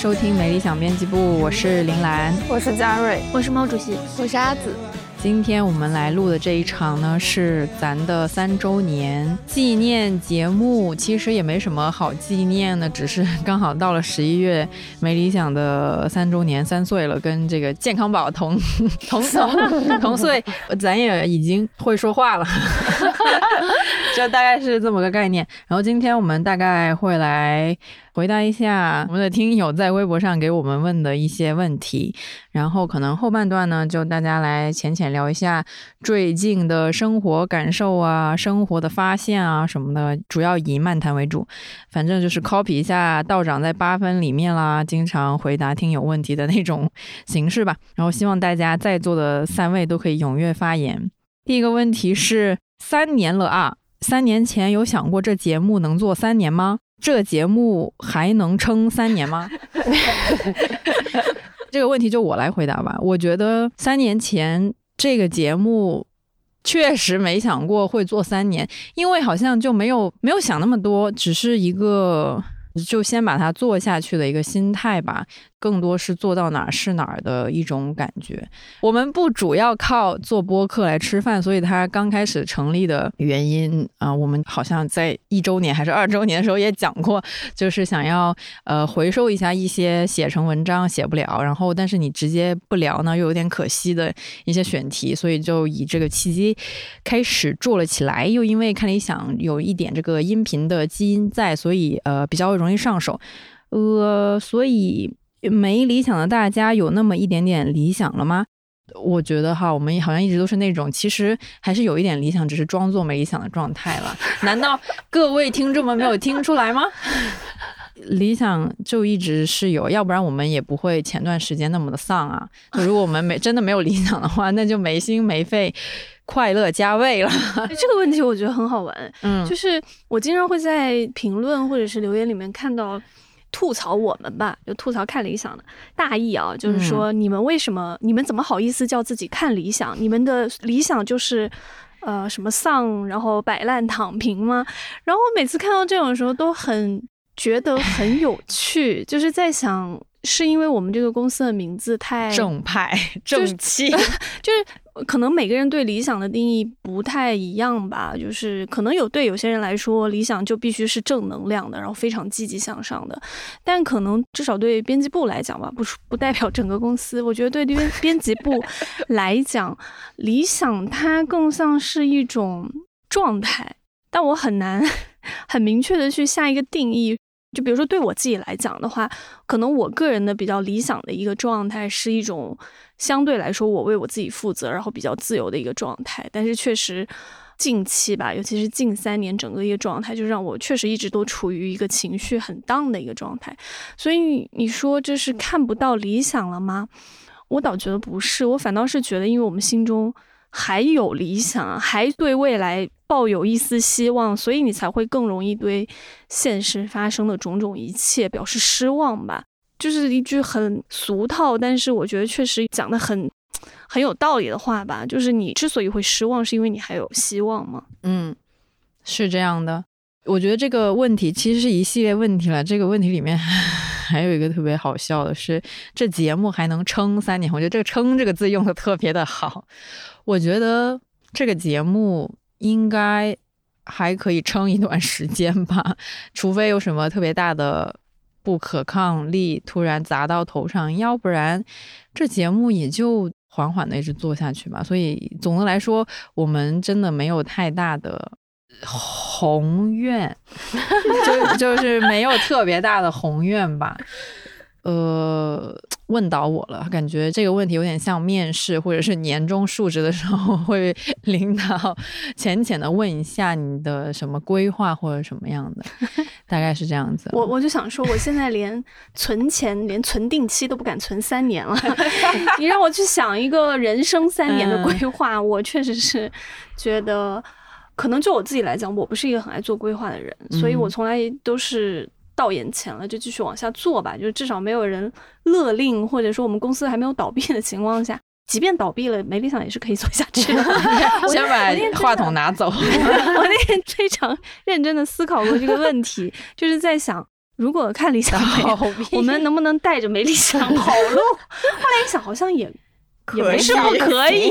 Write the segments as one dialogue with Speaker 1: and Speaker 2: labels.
Speaker 1: 收听没理想编辑部，我是林兰，
Speaker 2: 我是佳瑞，
Speaker 3: 我是毛主席，
Speaker 4: 我是阿紫。
Speaker 1: 今天我们来录的这一场呢，是咱的三周年纪念节目。其实也没什么好纪念的，只是刚好到了十一月，没理想的三周年，三岁了，跟这个健康宝同同同同岁，咱也已经会说话了，就大概是这么个概念。然后今天我们大概会来。回答一下我们的听友在微博上给我们问的一些问题，然后可能后半段呢，就大家来浅浅聊一下最近的生活感受啊、生活的发现啊什么的，主要以漫谈为主。反正就是 copy 一下道长在八分里面啦，经常回答听友问题的那种形式吧。然后希望大家在座的三位都可以踊跃发言。第一个问题是：三年了啊，三年前有想过这节目能做三年吗？这节目还能撑三年吗？这个问题就我来回答吧。我觉得三年前这个节目确实没想过会做三年，因为好像就没有没有想那么多，只是一个就先把它做下去的一个心态吧。更多是做到哪儿是哪儿的一种感觉。我们不主要靠做播客来吃饭，所以它刚开始成立的原因啊，我们好像在一周年还是二周年的时候也讲过，就是想要呃回收一下一些写成文章写不了，然后但是你直接不聊呢又有点可惜的一些选题，所以就以这个契机开始做了起来。又因为看理想有一点这个音频的基因在，所以呃比较容易上手，呃所以。没理想的大家有那么一点点理想了吗？我觉得哈，我们好像一直都是那种，其实还是有一点理想，只是装作没理想的状态了。难道各位听众们没有听出来吗？理想就一直是有，要不然我们也不会前段时间那么的丧啊。如果我们没真的没有理想的话，那就没心没肺，快乐加倍了。
Speaker 3: 这个问题我觉得很好玩，嗯，就是我经常会在评论或者是留言里面看到。吐槽我们吧，就吐槽看理想的大意啊，就是说你们为什么，你们怎么好意思叫自己看理想？你们的理想就是，呃，什么丧，然后摆烂躺平吗？然后我每次看到这种时候都很觉得很有趣，就是在想。是因为我们这个公司的名字太
Speaker 1: 正派、正气，
Speaker 3: 就是可能每个人对理想的定义不太一样吧。就是可能有对有些人来说，理想就必须是正能量的，然后非常积极向上的。但可能至少对编辑部来讲吧，不不代表整个公司。我觉得对编编辑部 来讲，理想它更像是一种状态，但我很难 很明确的去下一个定义。就比如说，对我自己来讲的话，可能我个人的比较理想的一个状态是一种相对来说我为我自己负责，然后比较自由的一个状态。但是确实近期吧，尤其是近三年，整个一个状态就让我确实一直都处于一个情绪很荡的一个状态。所以你说这是看不到理想了吗？我倒觉得不是，我反倒是觉得，因为我们心中还有理想，还对未来。抱有一丝希望，所以你才会更容易对现实发生的种种一切表示失望吧？就是一句很俗套，但是我觉得确实讲的很很有道理的话吧。就是你之所以会失望，是因为你还有希望吗？
Speaker 1: 嗯，是这样的。我觉得这个问题其实是一系列问题了。这个问题里面还有一个特别好笑的是，这节目还能撑三年。我觉得这个“撑”这个字用的特别的好。我觉得这个节目。应该还可以撑一段时间吧，除非有什么特别大的不可抗力突然砸到头上，要不然这节目也就缓缓的一直做下去吧。所以总的来说，我们真的没有太大的宏愿，就就是没有特别大的宏愿吧。呃，问倒我了，感觉这个问题有点像面试或者是年终述职的时候，会 领导浅浅的问一下你的什么规划或者什么样的，大概是这样子。
Speaker 3: 我我就想说，我现在连存钱、连存定期都不敢存三年了，你让我去想一个人生三年的规划，我确实是觉得，可能就我自己来讲，我不是一个很爱做规划的人，所以我从来都是。到眼前了，就继续往下做吧。就至少没有人勒令，或者说我们公司还没有倒闭的情况下，即便倒闭了，没理想也是可以做下去的。
Speaker 1: 先把话筒拿走。我
Speaker 3: 那天非常认真的思考过这个问题，就是在想，如果看理想没，我们能不能带着没理想跑路？后来一想，好像也也没什么可以，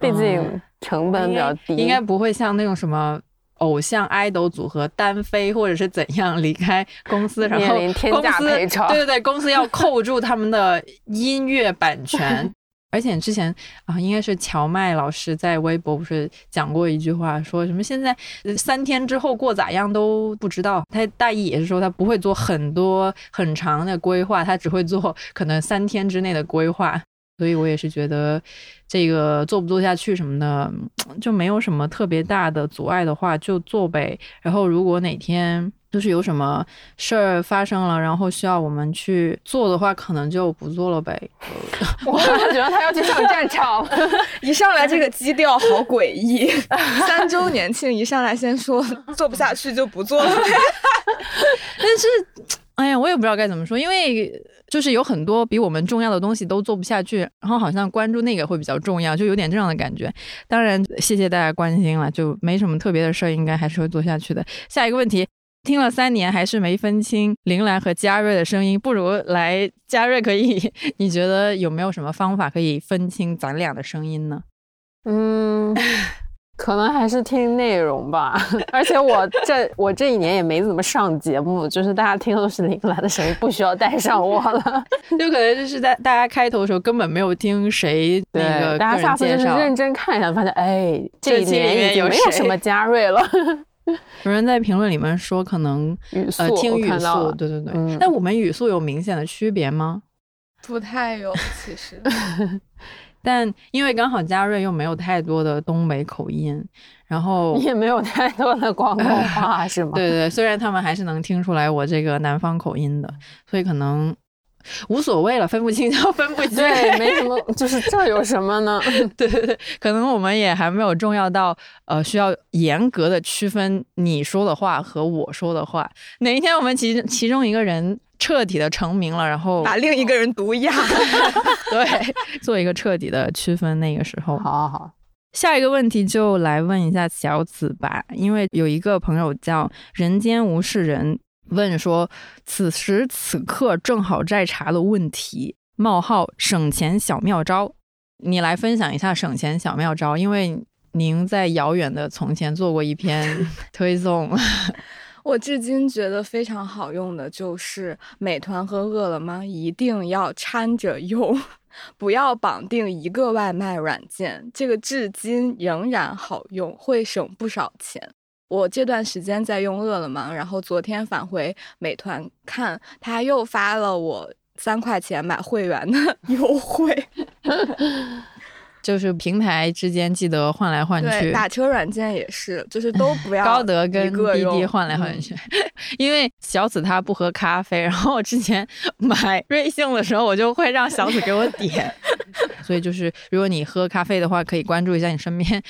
Speaker 2: 毕竟成本比较低，
Speaker 1: 应该不会像那种什么。偶像爱豆组合单飞，或者是怎样离开公司，然后公司对对对，公司要扣住他们的音乐版 权。而且之前啊，应该是乔麦老师在微博不是讲过一句话，说什么现在三天之后过咋样都不知道。他大意也是说他不会做很多很长的规划，他只会做可能三天之内的规划。所以我也是觉得，这个做不做下去什么的，就没有什么特别大的阻碍的话，就做呗。然后如果哪天就是有什么事儿发生了，然后需要我们去做的话，可能就不做了呗。
Speaker 2: 我觉得他要去上战场，
Speaker 4: 一上来这个基调好诡异。三周年庆一上来先说做不下去就不做了，
Speaker 1: 但是。哎呀，我也不知道该怎么说，因为就是有很多比我们重要的东西都做不下去，然后好像关注那个会比较重要，就有点这样的感觉。当然，谢谢大家关心了，就没什么特别的事儿，应该还是会做下去的。下一个问题，听了三年还是没分清铃兰和嘉瑞的声音，不如来嘉瑞可以？你觉得有没有什么方法可以分清咱俩的声音呢？
Speaker 2: 嗯。可能还是听内容吧，而且我这我这一年也没怎么上节目，就是大家听的都是铃兰的声音，不需要带上我了。
Speaker 1: 就可能就是在大家开头的时候根本没有听谁那个
Speaker 2: 大家下次就是认真看一下，发现哎，这一年已经没有什么嘉瑞了。
Speaker 1: 有人在评论里面说，可能呃听语速，对对对。但我们语速有明显的区别吗？
Speaker 4: 不太有，其实。
Speaker 1: 但因为刚好嘉瑞又没有太多的东北口音，然后
Speaker 2: 也没有太多的广东话，是吗？
Speaker 1: 对对，虽然他们还是能听出来我这个南方口音的，所以可能无所谓了，分不清就分不清，
Speaker 2: 对，没什么，就是这有什么呢？
Speaker 1: 对对对，可能我们也还没有重要到呃需要严格的区分你说的话和我说的话。哪一天我们其其中一个人。彻底的成名了，然后
Speaker 4: 把另一个人毒哑，
Speaker 1: 对，做一个彻底的区分。那个时候，
Speaker 2: 好好好。
Speaker 1: 下一个问题就来问一下小紫吧，因为有一个朋友叫人间无事人问说，此时此刻正好在查的问题冒号省钱小妙招，你来分享一下省钱小妙招，因为您在遥远的从前做过一篇推送。
Speaker 4: 我至今觉得非常好用的就是美团和饿了么一定要掺着用，不要绑定一个外卖软件。这个至今仍然好用，会省不少钱。我这段时间在用饿了么，然后昨天返回美团看，他又发了我三块钱买会员的 优惠。
Speaker 1: 就是平台之间记得换来换去，
Speaker 4: 打车软件也是，就是都不要
Speaker 1: 高德跟滴滴换来换去。因为小紫她不喝咖啡，然后我之前 买瑞幸的时候，我就会让小紫给我点。所以就是如果你喝咖啡的话，可以关注一下你身边，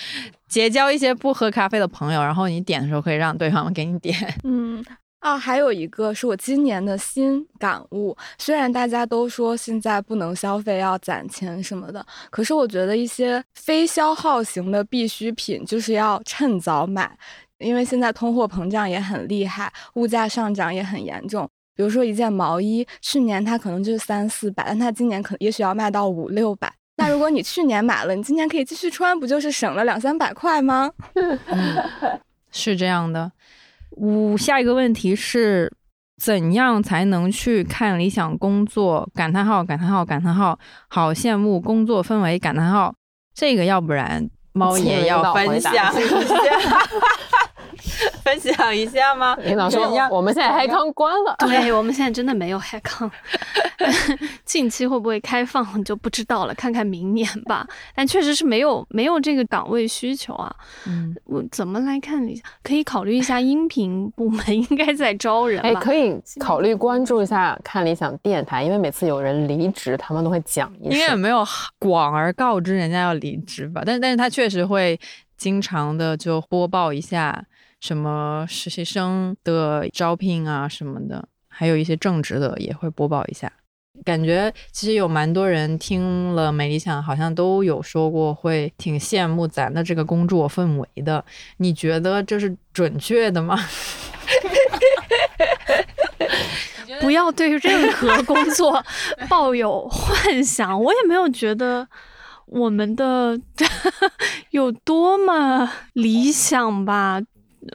Speaker 1: 结交一些不喝咖啡的朋友，然后你点的时候可以让对方给你点。
Speaker 4: 嗯。啊，还有一个是我今年的新感悟。虽然大家都说现在不能消费，要攒钱什么的，可是我觉得一些非消耗型的必需品就是要趁早买，因为现在通货膨胀也很厉害，物价上涨也很严重。比如说一件毛衣，去年它可能就是三四百，但它今年可也许要卖到五六百。那如果你去年买了，你今年可以继续穿，不就是省了两三百块吗？
Speaker 1: 是这样的。五下一个问题是，怎样才能去看理想工作？感叹号感叹号感叹号，好羡慕工作氛围！感叹号，这个要不然猫爷要分享一下。分享一下吗？
Speaker 2: 领导说，我们现在海康关了。
Speaker 3: 对，我们现在真的没有海康。近期会不会开放就不知道了，看看明年吧。但确实是没有没有这个岗位需求啊。嗯，我怎么来看理想？可以考虑一下音频部门应该在招人。
Speaker 2: 哎，可以考虑关注一下看理想电台，因为每次有人离职，他们都会讲一声。
Speaker 1: 应该也没有广而告之人家要离职吧？但但是他确实会经常的就播报一下。什么实习生的招聘啊什么的，还有一些正职的也会播报一下。感觉其实有蛮多人听了美理想，好像都有说过会挺羡慕咱的这个工作氛围的。你觉得这是准确的吗？
Speaker 3: 不要对任何工作抱有幻想。我也没有觉得我们的 有多么理想吧。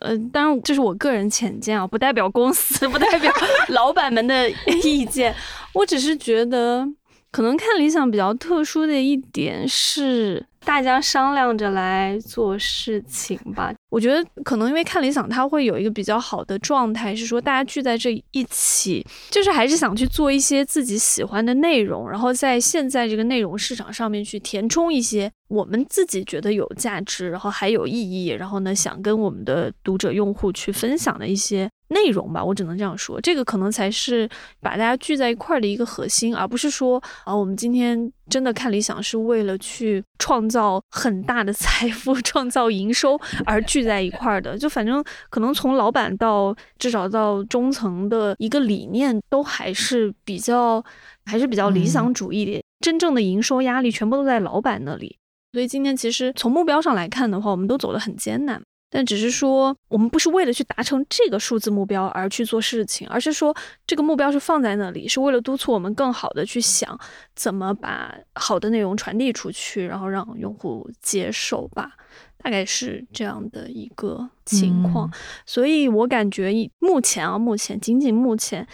Speaker 3: 呃，当然这是我个人浅见啊，不代表公司，不代表 老板们的意见。我只是觉得，可能看理想比较特殊的一点是。大家商量着来做事情吧。我觉得可能因为看理想，它会有一个比较好的状态，是说大家聚在这一起，就是还是想去做一些自己喜欢的内容，然后在现在这个内容市场上面去填充一些我们自己觉得有价值，然后还有意义，然后呢想跟我们的读者用户去分享的一些内容吧。我只能这样说，这个可能才是把大家聚在一块儿的一个核心，而不是说啊，我们今天真的看理想是为了去创造很大的财富、创造营收而聚。在一块儿的，就反正可能从老板到至少到中层的一个理念，都还是比较还是比较理想主义的。真正的营收压力全部都在老板那里，所以今天其实从目标上来看的话，我们都走得很艰难。但只是说，我们不是为了去达成这个数字目标而去做事情，而是说这个目标是放在那里，是为了督促我们更好的去想怎么把好的内容传递出去，然后让用户接受吧。大概是这样的一个情况，所以我感觉目前啊，目前仅仅目前。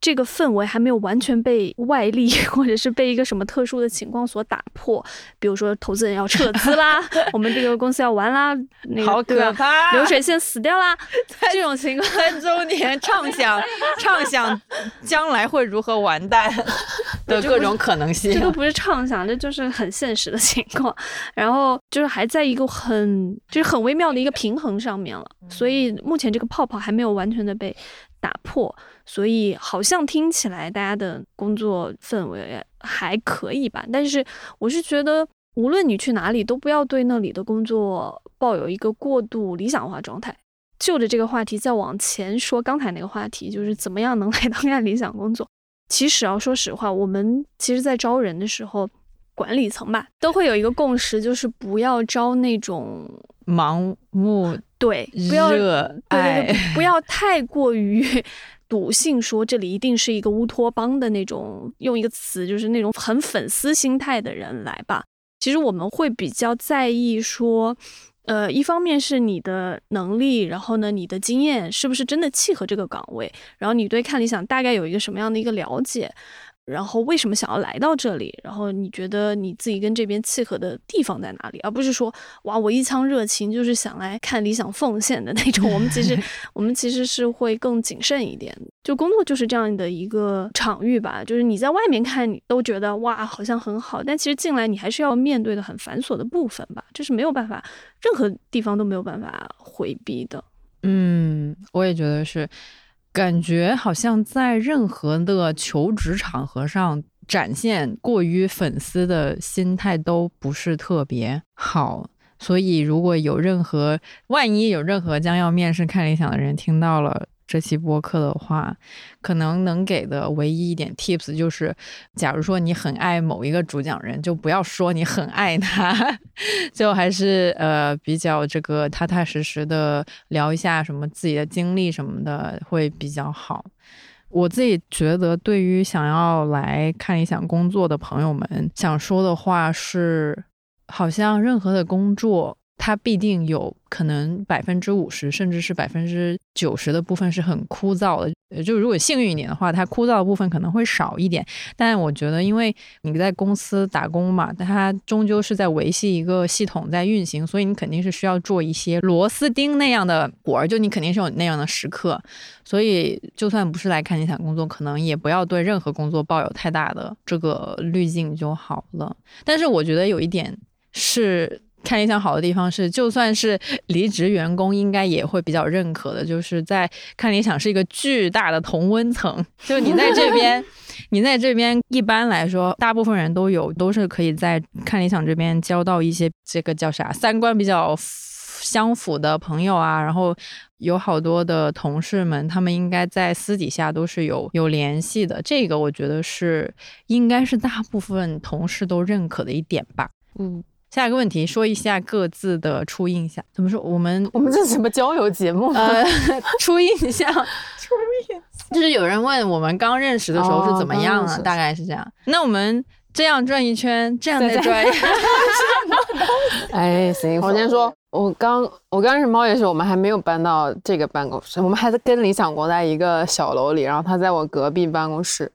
Speaker 3: 这个氛围还没有完全被外力或者是被一个什么特殊的情况所打破，比如说投资人要撤资啦，我们这个公司要完啦，那
Speaker 1: 好可怕，
Speaker 3: 流水线死掉啦，这种情况，
Speaker 1: 三周年畅想 畅想将来会如何完蛋 的各种可能性，
Speaker 3: 这都不是畅想，这就是很现实的情况。然后就是还在一个很就是很微妙的一个平衡上面了，所以目前这个泡泡还没有完全的被打破。所以好像听起来大家的工作氛围还可以吧，但是我是觉得，无论你去哪里，都不要对那里的工作抱有一个过度理想化状态。就着这个话题再往前说，刚才那个话题就是怎么样能来到干理想工作。其实啊，说实话，我们其实在招人的时候，管理层吧都会有一个共识，就是不要招那种
Speaker 1: 盲目
Speaker 3: 对，不要
Speaker 1: 热
Speaker 3: 爱，不要太过于。笃信说这里一定是一个乌托邦的那种，用一个词就是那种很粉丝心态的人来吧。其实我们会比较在意说，呃，一方面是你的能力，然后呢，你的经验是不是真的契合这个岗位，然后你对看理想大概有一个什么样的一个了解。然后为什么想要来到这里？然后你觉得你自己跟这边契合的地方在哪里？而不是说哇，我一腔热情就是想来看理想奉献的那种。我们其实 我们其实是会更谨慎一点。就工作就是这样的一个场域吧，就是你在外面看你都觉得哇好像很好，但其实进来你还是要面对的很繁琐的部分吧，这是没有办法，任何地方都没有办法回避的。
Speaker 1: 嗯，我也觉得是。感觉好像在任何的求职场合上展现过于粉丝的心态都不是特别好，所以如果有任何万一有任何将要面试看理想的人听到了。这期播客的话，可能能给的唯一一点 tips 就是，假如说你很爱某一个主讲人，就不要说你很爱他，就还是呃比较这个踏踏实实的聊一下什么自己的经历什么的会比较好。我自己觉得，对于想要来看理想工作的朋友们，想说的话是，好像任何的工作。它必定有可能百分之五十，甚至是百分之九十的部分是很枯燥的。就如果幸运一点的话，它枯燥的部分可能会少一点。但我觉得，因为你在公司打工嘛，它终究是在维系一个系统在运行，所以你肯定是需要做一些螺丝钉那样的活儿。就你肯定是有那样的时刻。所以，就算不是来看你想工作，可能也不要对任何工作抱有太大的这个滤镜就好了。但是，我觉得有一点是。看理想好的地方是，就算是离职员工，应该也会比较认可的。就是在看理想是一个巨大的同温层，就你在这边，你在这边，一般来说，大部分人都有，都是可以在看理想这边交到一些这个叫啥，三观比较相符的朋友啊。然后有好多的同事们，他们应该在私底下都是有有联系的。这个我觉得是应该是大部分同事都认可的一点吧。嗯。下一个问题，说一下各自的初印象。怎么说？我们
Speaker 2: 我们这是什么交友节目？
Speaker 1: 呃，初印象，初印象就是有人问我们刚认识的时候是怎么样啊？大概是这样。那我们这样转一圈，这样再
Speaker 2: 再
Speaker 1: 转一圈，
Speaker 2: 哎，行，我先说，我刚我刚认识猫爷时，我们还没有搬到这个办公室，我们还在跟理想国在一个小楼里，然后他在我隔壁办公室，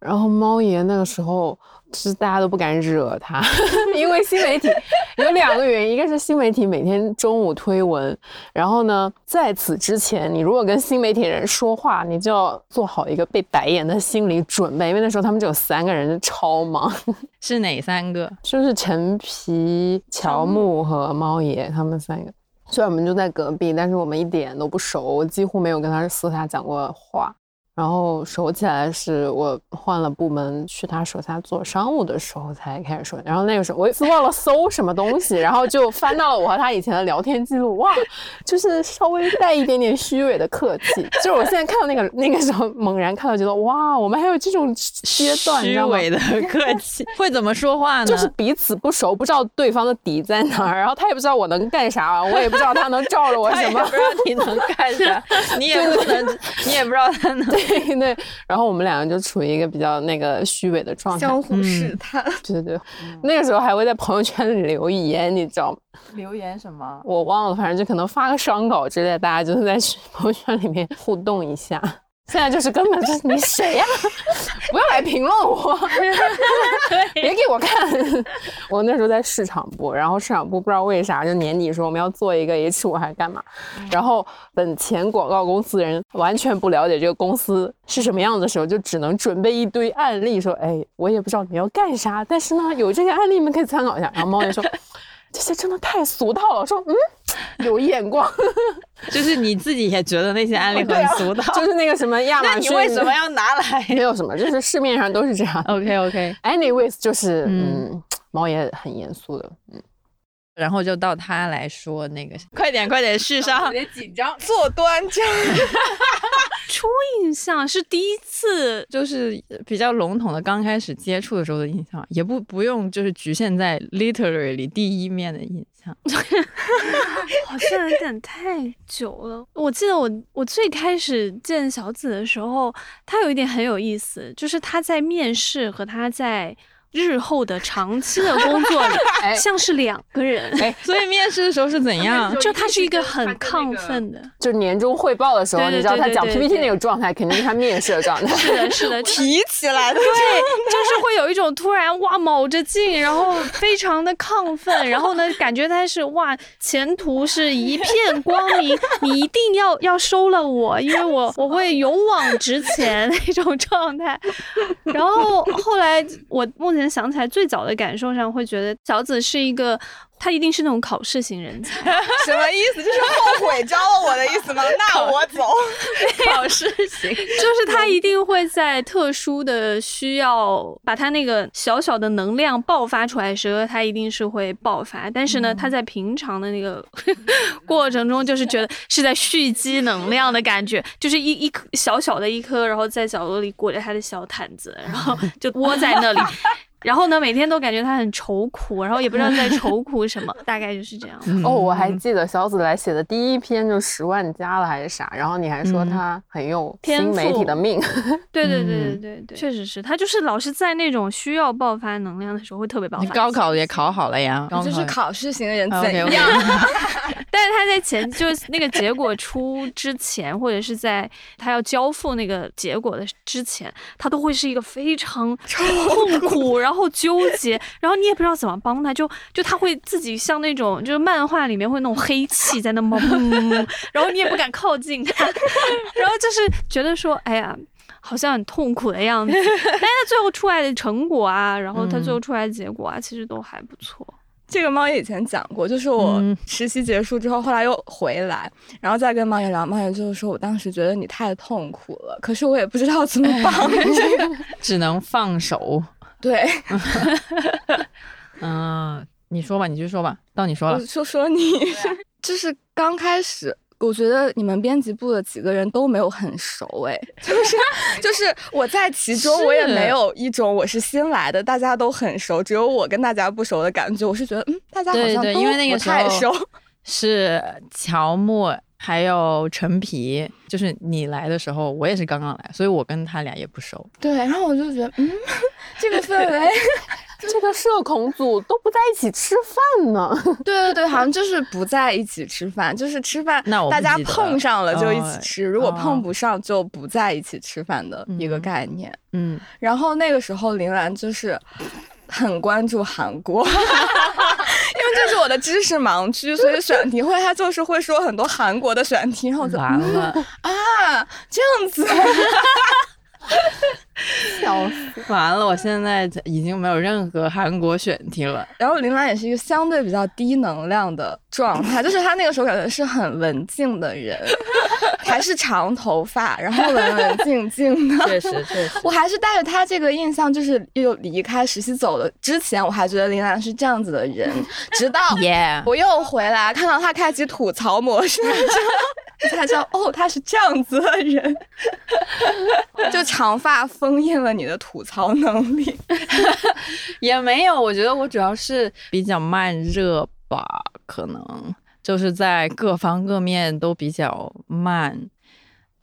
Speaker 2: 然后猫爷那个时候就是大家都不敢惹他，因为新媒体有两个原因，一个是新媒体每天中午推文，然后呢，在此之前，你如果跟新媒体人说话，你就要做好一个被白眼的心理准备，因为那时候他们只有三个人，就超忙。
Speaker 1: 是哪三个？
Speaker 2: 就是陈皮、乔木和猫爷他们三个。虽然我们就在隔壁，但是我们一点都不熟，我几乎没有跟他私下讲过话。然后熟起来是我换了部门去他手下做商务的时候才开始熟。然后那个时候我忘了搜什么东西，然后就翻到了我和他以前的聊天记录，哇，就是稍微带一点点虚伪的客气。就是我现在看到那个那个时候猛然看到，觉得哇，我们还有这种阶段？
Speaker 1: 虚伪的 客气，会怎么说话呢？
Speaker 2: 就是彼此不熟，不知道对方的底在哪儿，然后他也不知道我能干啥，我也不知道他能罩着我什么
Speaker 1: 不。知道你能干啥，你也不能，你也不知道他能。
Speaker 2: 对 对，然后我们两个就处于一个比较那个虚伪的状态。
Speaker 4: 相互试探。
Speaker 2: 对对对，那个时候还会在朋友圈里留言，你知道吗？
Speaker 1: 留言什么？
Speaker 2: 我忘了，反正就可能发个商稿之类，大家就是在 朋友圈里面互动一下。现在就是根本就是你谁呀、不要来评论我，别给我看。我那时候在市场部，然后市场部不知道为啥就年底说我们要做一个 H 五还是干嘛，然后本前广告公司的人完全不了解这个公司是什么样子的时候，就只能准备一堆案例，说哎，我也不知道你们要干啥，但是呢有这些案例你们可以参考一下。然后猫爷说。这些真的太俗套了，我说嗯，有眼光，
Speaker 1: 就是你自己也觉得那些案例很俗套，
Speaker 2: 就是那个什么亚马
Speaker 1: 那
Speaker 2: 逊，
Speaker 1: 你为什么要拿来
Speaker 2: 没有什么，就是市面上都是这样。
Speaker 1: ？OK
Speaker 2: OK，Anyways，就是
Speaker 1: 嗯
Speaker 2: 嗯，猫爷很严肃的，嗯，
Speaker 1: 然后就到他来说那个，快点快点续上。
Speaker 4: 别紧张，坐端正。
Speaker 3: 初印象是第一次，
Speaker 1: 就是比较笼统的，刚开始接触的时候的印象，也不不用就是局限在 literally 第一面的印象。
Speaker 3: 好像有点太久了。我记得我我最开始见小紫的时候，他有一点很有意思，就是他在面试和他在日后的长期的工作里，
Speaker 2: 哎
Speaker 3: 像是两个人。
Speaker 2: 哎
Speaker 1: 所以面试的时候是怎样？
Speaker 3: 就他是一个很亢奋的，
Speaker 2: 就年终汇报的时候，
Speaker 3: 对对
Speaker 2: 你知道他讲 PPT 那个状态，肯定是他面试的状态。
Speaker 3: 是的，是的，
Speaker 1: 提起来的，
Speaker 3: 对，就是会有一种突然哇卯着劲，然后非常的亢奋，然后呢，感觉他是哇前途是一片光明，你一定要要收了我，因为我我会勇往直前那种状态。然后后来我目前想起来，最早的感受上会觉得小紫是一个。他一定是那种考试型人才，
Speaker 5: 什么意思？就是后悔教了我的意思吗？那我走。
Speaker 1: 考试型，
Speaker 3: 就是他一定会在特殊的需要把他那个小小的能量爆发出来的时候，他一定是会爆发。但是呢，他在平常的那个过程中，就是觉得是在蓄积能量的感觉，就是一一颗小小的一颗，然后在角落里裹着他的小毯子，然后就窝在那里。然后呢，每天都感觉他很愁苦，然后也不知道在愁苦什么，大概就是这样。
Speaker 2: 哦，我还记得小紫来写的第一篇就十万加了还是啥，然后你还说
Speaker 1: 嗯
Speaker 2: 他很有
Speaker 3: 天
Speaker 2: 新媒体
Speaker 3: 赋
Speaker 2: 的命。
Speaker 3: 对 对对对
Speaker 1: 嗯
Speaker 3: 对对，确实是他就是老是在那种需要爆发能量的时候会特别爆发
Speaker 1: 你。高考也考好了呀，
Speaker 4: 就是考试型的人怎样
Speaker 3: 但是他在前就是那个结果出之前，或者是在他要交付那个结果的之前，他都会是一个非常 痛苦，然后纠结，然后你也不知道怎么帮他，就就他会自己像那种就是漫画里面会那种黑气在那冒，然后你也不敢靠近他，然后就是觉得说，哎呀。好像很痛苦的样子，但是他最后出来的成果啊，然后他最后出来的结果啊，其实都还不错。
Speaker 4: 这个猫爷以前讲过，就是我
Speaker 1: 嗯
Speaker 4: 实习结束之后，后来又回来，然后再跟猫爷聊，猫爷就是说我当时觉得你太痛苦了，可是我也不知道怎么帮 这个。
Speaker 1: 只能放手。
Speaker 4: 对，
Speaker 1: 嗯，你说吧，你就说吧，到你说了
Speaker 4: 我。说说你，就是刚开始。我觉得你们编辑部的几个人都没有很熟哎，就是就是我在其中，我也没有一种我是新来的，大家都很熟，只有我跟大家不熟的感觉。我是觉得，嗯，大家好像都
Speaker 1: 对因为那个
Speaker 4: 不太熟。
Speaker 1: 是乔木、还有陈皮，就是你来的时候，我也是刚刚来，所以我跟他俩也不熟。
Speaker 4: 对，然后我就觉得，嗯，这个氛围，
Speaker 2: 这个社恐组都不在一起吃饭呢。
Speaker 4: 对对对，好像就是不在一起吃饭，就是吃饭，
Speaker 1: 那我不
Speaker 4: 大家碰上了就一起
Speaker 1: 哦
Speaker 4: 吃，如果
Speaker 1: 哦
Speaker 4: 碰不上就不在一起吃饭的一个
Speaker 1: 嗯
Speaker 4: 概念。
Speaker 1: 嗯，
Speaker 4: 然后那个时候林兰就是很关注韩国，因为这是我的知识盲区，所以选题会他就是会说很多韩国的选题，然后我就
Speaker 1: 完了，
Speaker 4: 啊这样子，
Speaker 2: 笑死！
Speaker 1: 完了，我现在已经没有任何韩国选题了。
Speaker 4: 然后林兰也是一个相对比较低能量的状态，就是她那个时候感觉是很文静的人，还是长头发，然后文文静静的。
Speaker 1: 确实，确实，
Speaker 4: 我还是带着她这个印象，就是又离开实习走了之前，我还觉得林兰是这样子的人，直到
Speaker 1: 耶、
Speaker 4: 我又回来看到她开启吐槽模式之后，才知道哦，他是这样子的人，就长发封印了你的吐槽能力。
Speaker 1: 也没有，我觉得我主要是比较慢热吧，可能就是在各方各面都比较慢，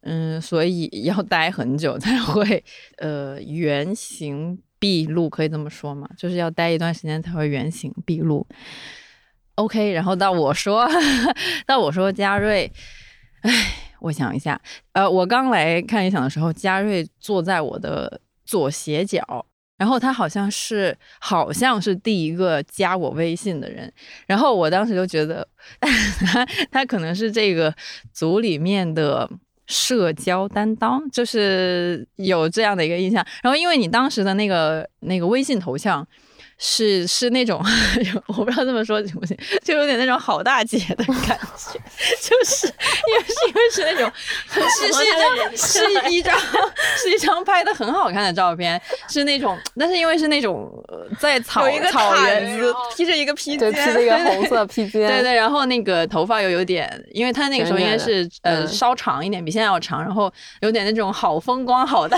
Speaker 1: 嗯，所以要待很久才会呃原形毕露，可以这么说吗？就是要待一段时间才会原形毕露。OK，然后到我说，到我说嘉瑞，唉，我想一下，呃，我刚来看理想的时候，嘉瑞坐在我的左斜角，然后他好像是好像是第一个加我微信的人，然后我当时就觉得他 他可能是这个组里面的。社交担当就是有这样的一个印象，然后因为你当时的那个那个微信头像是是那种 我不知道这么说行不行，就有点那种好大姐的感觉，就是因为是因为是那种 是是一张是一张是一张拍的很好看的照片，是那种，但是因为是那种呃在草草原
Speaker 4: 子披着一个披
Speaker 2: 对，
Speaker 4: 肩，
Speaker 2: 披着一个红色披肩，
Speaker 1: 对对，然后那个头发又有点，因为他那个时候应该是呃
Speaker 2: 嗯
Speaker 1: 稍长一点，比现在要长，然后有点那种好风光、好大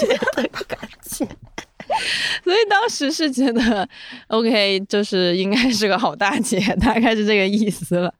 Speaker 1: 姐的感觉。所以当时是觉得，OK，就是应该是个好大姐，大概是这个意思了。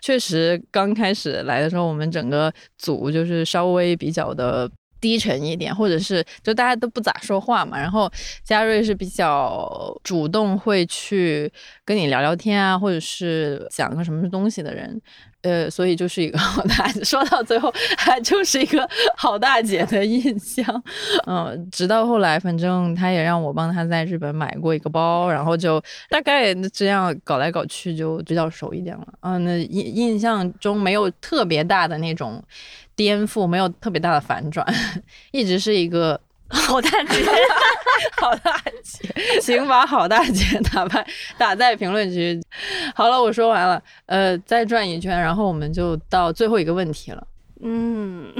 Speaker 1: 确实，刚开始来的时候，我们整个组就是稍微比较的低沉一点，或者是就大家都不咋说话嘛。然后嘉瑞是比较主动会去跟你聊聊天啊，或者是讲个什么东西的人。呃，所以就是一个好大姐，说到最后还就是一个好大姐的印象。嗯，直到后来，反正他也让我帮他在日本买过一个包，然后就大概这样搞来搞去就比较熟一点了。嗯，那印印象中没有特别大的那种颠覆，没有特别大的反转，一直是一个
Speaker 3: 好大姐，
Speaker 1: 好大姐，请把好大姐打败打在评论区。好了，我说完了，呃，再转一圈，然后我们就到最后一个问题了。
Speaker 3: 嗯，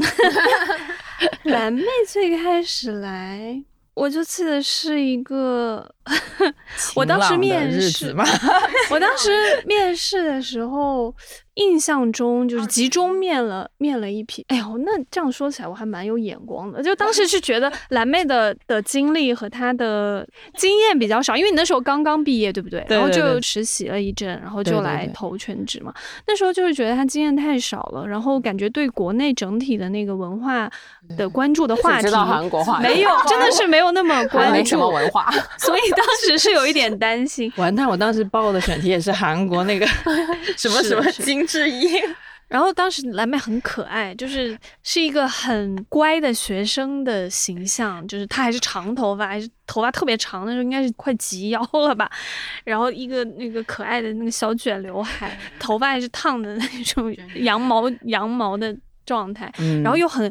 Speaker 3: 蓝妹最开始来，我就记得是一个，我当时面试
Speaker 1: 嘛，
Speaker 3: 我当时面试的时候，印象中就是集中面了面了一批。哎呦，那这样说起来，我还蛮有眼光的。就当时是觉得 蓝妹的的经历和她的经验比较少，因为你那时候刚刚毕业，对不对？然后就实习了一阵，然后就来投全职嘛。那时候就是觉得她经验太少了，然后感觉对国内整体的那个文化的关注的话题
Speaker 2: 知道韩国话，
Speaker 3: 没有，真的是没有那么关
Speaker 2: 没什么
Speaker 3: 注，
Speaker 2: 文化。
Speaker 3: 所以当时是有一点担心。
Speaker 1: 完蛋！我当时报的选题也是韩国那个 什么什么金智英，
Speaker 3: 然后当时蓝妹很可爱，就是是一个很乖的学生的形象，就是她还是长头发，还是头发特别长，那时候应该是快及腰了吧。然后一个那个可爱的那个小卷刘海，头发还是烫的那种羊毛羊毛的状态，
Speaker 1: 嗯
Speaker 3: 然后又很。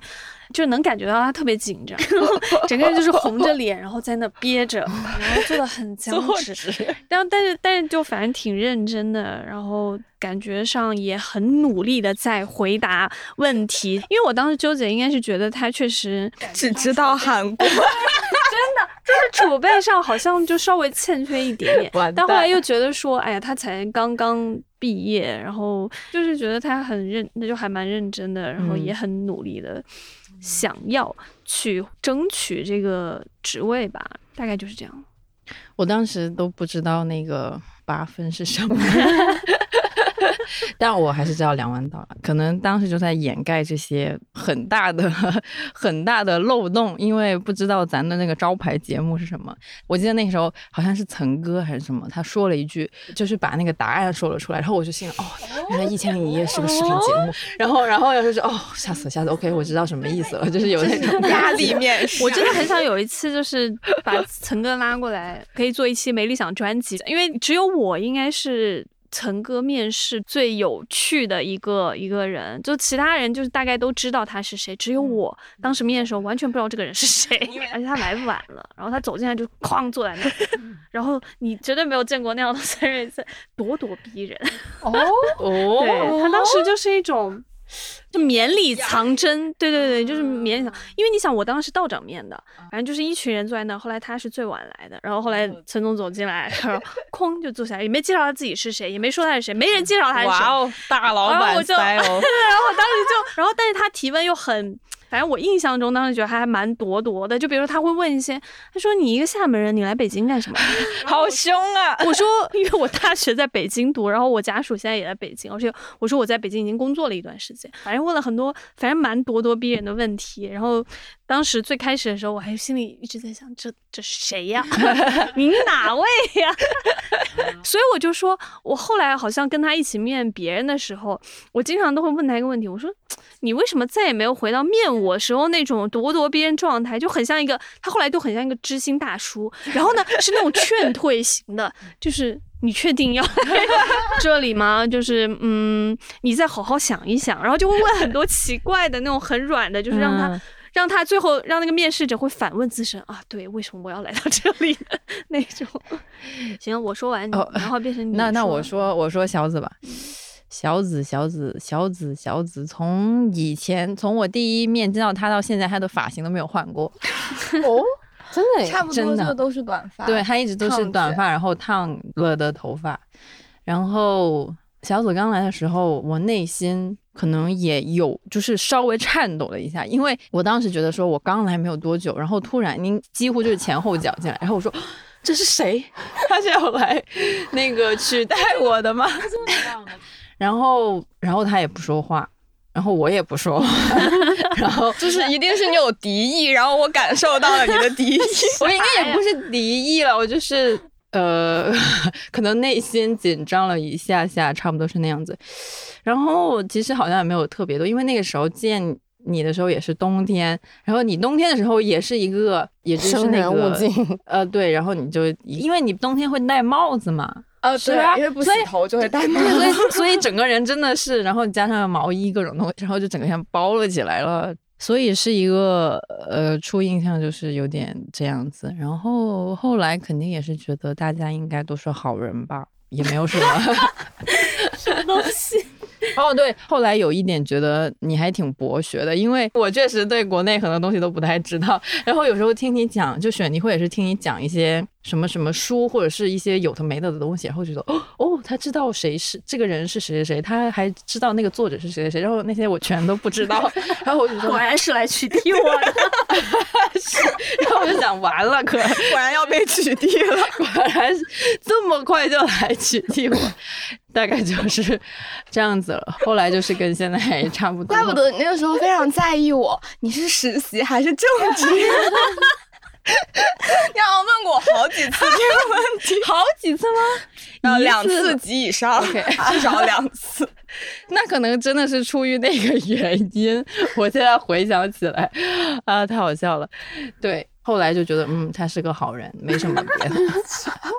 Speaker 3: 就能感觉到他特别紧张，整个人就是红着脸，然后在那憋着，然后做的很僵直。
Speaker 1: 直，
Speaker 3: 然后但是但是就反正挺认真的，然后感觉上也很努力的在回答问题。因为我当时纠结，应该是觉得他确实
Speaker 4: 只知道韩 国。
Speaker 3: 真的就是储备上好像就稍微欠缺一点点，但后来又觉得说，哎呀，他才刚刚毕业，然后就是觉得他很认，那就还蛮认真的，然后
Speaker 1: 嗯
Speaker 3: 也很努力的想要去争取这个职位吧，大概就是这样。
Speaker 1: 我当时都不知道那个八分是什么。但我还是知道两万到了，可能当时就在掩盖这些很大的、很大的漏洞，因为不知道咱的那个招牌节目是什么。我记得那个时候好像是岑哥还是什么，他说了一句，就是把那个答案说了出来，然后我就信了，哦，原来《一千零一夜》是个视频节目。然后，然后要就是哦，吓死了，吓死了，OK，我知道什么意思了，就是有那种
Speaker 5: 压力面试。
Speaker 3: 我真的很想有一次，就是把岑哥拉过来，可以做一期没理想专辑，因为只有我应该是。岑哥面试最有趣的一个一个人，就其他人就是大概都知道他是谁，只有我当时面的时候完全不知道这个人是谁，而且他来晚了，然后他走进来就哐坐在那，然后你绝对没有见过那样的孙瑞森，咄咄逼人。
Speaker 2: 哦
Speaker 1: 哦，
Speaker 3: 对他当时就是一种。就绵里藏针，对对对，就是绵里藏。因为你想，我当时是道长面的，反正就是一群人坐在那。后来他是最晚来的，然后后来陈总走进来，然后哐就坐下来，也没介绍他自己是谁，也没说他是谁，没人介绍他是谁。
Speaker 1: 哇哦，大老板
Speaker 3: 塞哦！然后我当时就，然后但是他提问又很。反正我印象中，当时觉得还蛮咄咄的。就比如说，他会问一些，他说：“你一个厦门人，你来北京干什么？”
Speaker 1: 好凶啊！
Speaker 3: 我说：“因为我大学在北京读，然后我家属现在也在北京，而且我说我在北京已经工作了一段时间。”反正问了很多，反正蛮咄咄逼人的问题。然后当时最开始的时候，我还心里一直在想：“这这是谁呀？您哪位呀？”所以我就说，我后来好像跟他一起面别人的时候，我经常都会问他一个问题，我说：“ 你为什么再也没有回到面？”我时候那种咄咄逼人状态，就很像一个他后来都很像一个知心大叔，然后呢是那种劝退型的，就是你确定要 这里吗？就是嗯，你再好好想一想，然后就会问很多奇怪的那种很软的，就是让他让他最后让那个面试者会反问自身啊，对，为什么我要来到这里 那种？行，我说完，然后变成你。
Speaker 1: 那那我说我说小紫吧。小紫，小紫，小紫，小紫，从以前从我第一面见到他到现在，他的发型都没有换过。
Speaker 2: 哦，真的，
Speaker 4: 差不多就都是短发。
Speaker 1: 对他一直都是短发，然后烫了的头发。然后小紫刚来的时候，我内心可能也有就是稍微颤抖了一下，因为我当时觉得说我刚来没有多久，然后突然您几乎就是前后脚进来，然后我说这是谁？他是要来那个取代我的吗？然后，然后他也不说话，然后我也不说话，然后
Speaker 5: 就是一定是你有敌意，然后我感受到了你的敌意。
Speaker 1: 我应该也不是敌意了，我就是呃，可能内心紧张了一下下，差不多是那样子。然后其实好像也没有特别多，因为那个时候见你的时候也是冬天，然后你冬天的时候也是一个，也就是那个呃对，然后你就因为你冬天会戴帽子嘛。
Speaker 4: 啊，对啊，因为不洗头就会戴帽，
Speaker 1: 所以 所以整个人真的是，然后加上毛衣各种东西，然后就整个像包了起来了，所以是一个呃初印象就是有点这样子，然后后来肯定也是觉得大家应该都是好人吧，也没有什么
Speaker 3: 什么东西。
Speaker 1: 哦，对，后来有一点觉得你还挺博学的，因为我确实对国内很多东西都不太知道，然后有时候听你讲，就选题会也是听你讲一些。什么什么书或者是一些有的没的的东西，然后觉得哦哦，他知道谁是这个人是谁谁谁，他还知道那个作者是谁谁谁，然后那些我全都不知道，然后我就说
Speaker 3: 果然是来取缔我的，是
Speaker 1: 然后我就想完了，可
Speaker 5: 果然要被取缔了，
Speaker 1: 果然这么快就来取缔我，大概就是 这样子了。后来就是跟现在差不多，
Speaker 4: 怪不得你那个时候非常在意我，你是实习还是正职？
Speaker 5: 你好像问过我好几次这个问题，
Speaker 1: 好几次吗？
Speaker 5: 两次及以上，至少两次。
Speaker 1: 那可能真的是出于那个原因。我现在回想起来，啊，太好笑了。对，后来就觉得，嗯，他是个好人，没什么别的。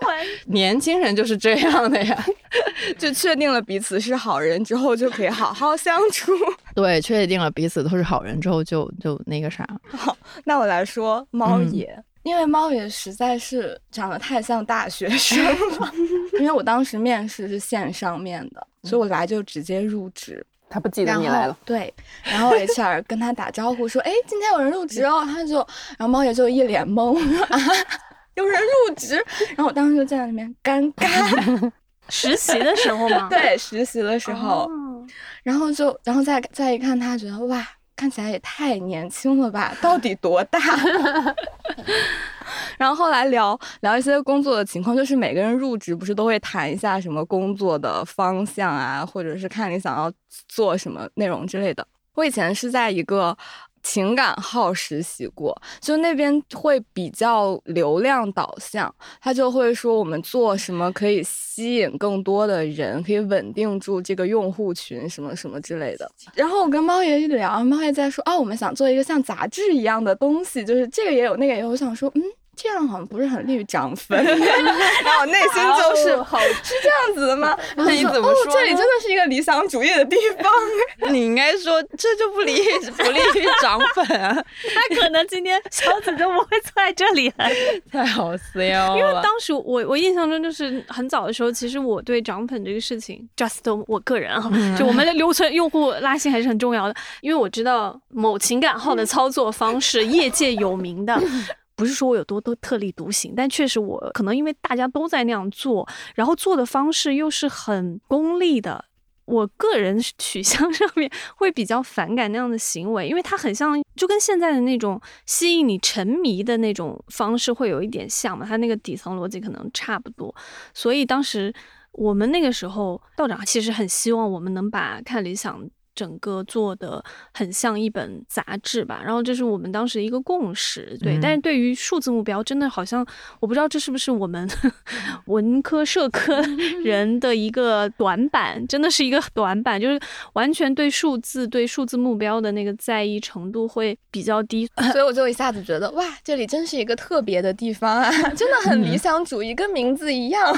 Speaker 1: 年轻人就是这样的呀，
Speaker 5: 就确定了彼此是好人之后，就可以好好相处。
Speaker 1: 对，确定了彼此都是好人之后，就就那个啥。
Speaker 5: 好，那我来说猫爷，
Speaker 4: 因为猫爷实在是长得太像大学生了。因为我当时面试是线上面的，所以我来就直接入职。
Speaker 2: 他不记得你来了。
Speaker 4: 对，然后 HR 跟他打招呼说：“哎，今天有人入职哦。”他就，然后猫爷就一脸懵啊。有人入职，然后我当时就站在那边尴尬。
Speaker 3: 实习的时候吗？
Speaker 4: 对，实习的时候。然后就，然后再再一看，他觉得哇，看起来也太年轻了吧？到底多大？然后后来聊聊一些工作的情况，就是每个人入职不是都会谈一下什么工作的方向啊，或者是看你想要做什么内容之类的。我以前是在一个。情感号实习过，就那边会比较流量导向，他就会说我们做什么可以吸引更多的人，可以稳定住这个用户群，什么什么之类的。然后我跟猫爷一聊，猫爷在说啊，我们想做一个像杂志一样的东西，就是这个也有，那个也有。我想说，嗯。这样好像不是很利于涨粉，然后我内心就是 好是这样子的吗？
Speaker 1: 那你怎么说？
Speaker 4: 这里真的是一个理想主义的地方。
Speaker 1: 你应该说这就不利于不利于涨粉啊。
Speaker 3: 那可能今天小紫就不会坐在这里了，
Speaker 1: 太好笑了。
Speaker 3: 因为当时我我印象中就是很早的时候，其实我对涨粉这个事情，just 我个人啊，就我们的留存用户拉新还是很重要的。因为我知道某情感号的操作方式，业界有名的。不是说我有多多特立独行，但确实我可能因为大家都在那样做，然后做的方式又是很功利的，我个人 取向上面会比较反感那样的行为，因为它很像就跟现在的那种吸引你沉迷的那种方式会有一点像嘛，它那个底层逻辑可能差不多，所以当时我们那个时候道长其实很希望我们能把看理想。整个做的很像一本杂志吧，然后这是我们当时一个共识，对。但是对于数字目标，真的好像我不知道这是不是我们 文科社科 人的一个短板，真的是一个短板，就是完全对数字、对数字目标的那个在意程度会比较低。
Speaker 4: 所以我就一下子觉得，哇，这里真是一个特别的地方啊，真的很理想主义，跟名字一样。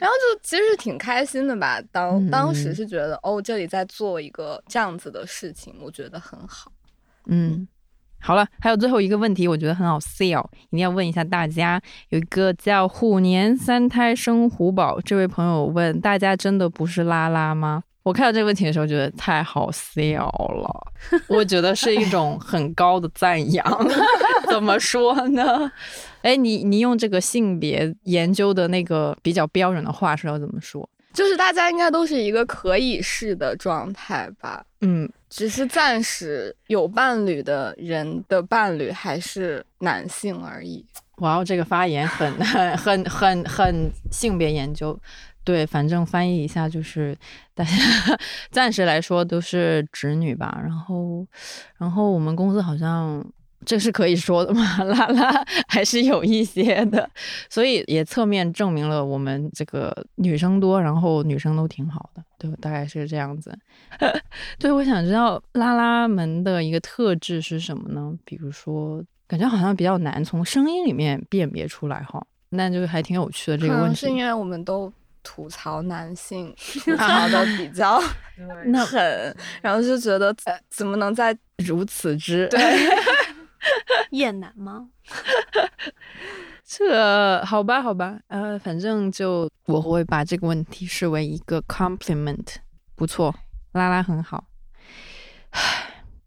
Speaker 4: 然后就其实是挺开心的吧，当当时是觉得哦，这里在做一个这样子的事情，我觉得很好。
Speaker 1: 嗯，好了，还有最后一个问题，我觉得很好笑，一定要问一下大家。有一个叫虎年三胎生虎宝这位朋友问大家，真的不是拉拉吗？我看到这个问题的时候，觉得太好笑了。我觉得是一种很高的赞扬。怎么说呢？哎，你你用这个性别研究的那个比较标准的话是要怎么说？
Speaker 4: 就是大家应该都是一个可以是的状态吧？
Speaker 1: 嗯，
Speaker 4: 只是暂时有伴侣的人的伴侣还是男性而已。
Speaker 1: 哇，这个发言很 很很很很性别研究。对，反正翻译一下就是，大家 暂时来说都是直女吧。然后，然后我们公司好像这是可以说的吗？拉拉还是有一些的，所以也侧面证明了我们这个女生多，然后女生都挺好的，对，大概是这样子。对，我想知道拉拉们的一个特质是什么呢？比如说，感觉好像比较难从声音里面辨别出来哈，那就还挺有趣的这个问题。
Speaker 4: 是因为我们都。吐槽男性 吐槽的比较狠，然后就觉得怎么能在
Speaker 1: 如此之
Speaker 4: 对
Speaker 3: 厌男吗？
Speaker 1: 这好吧，好吧，呃，反正就我会把这个问题视为一个 compliment，不错，拉拉很好。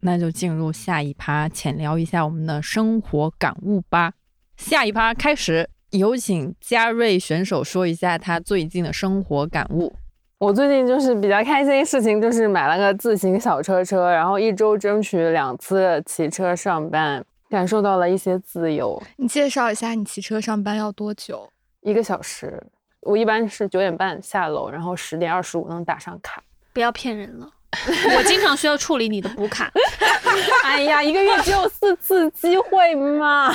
Speaker 1: 那就进入下一趴，浅聊一下我们的生活感悟吧。下一趴开始。有请嘉瑞选手说一下他最近的生活感悟。
Speaker 2: 我最近就是比较开心的事情，就是买了个自行小车车，然后一周争取两次骑车上班，感受到了一些自由。
Speaker 4: 你介绍一下，你骑车上班要多久？
Speaker 2: 一个小时。我一般是九点半下楼，然后十点二十五能打上卡。
Speaker 3: 不要骗人了。我经常需要处理你的补卡。
Speaker 2: 哎呀，一个月只有四次机会嘛，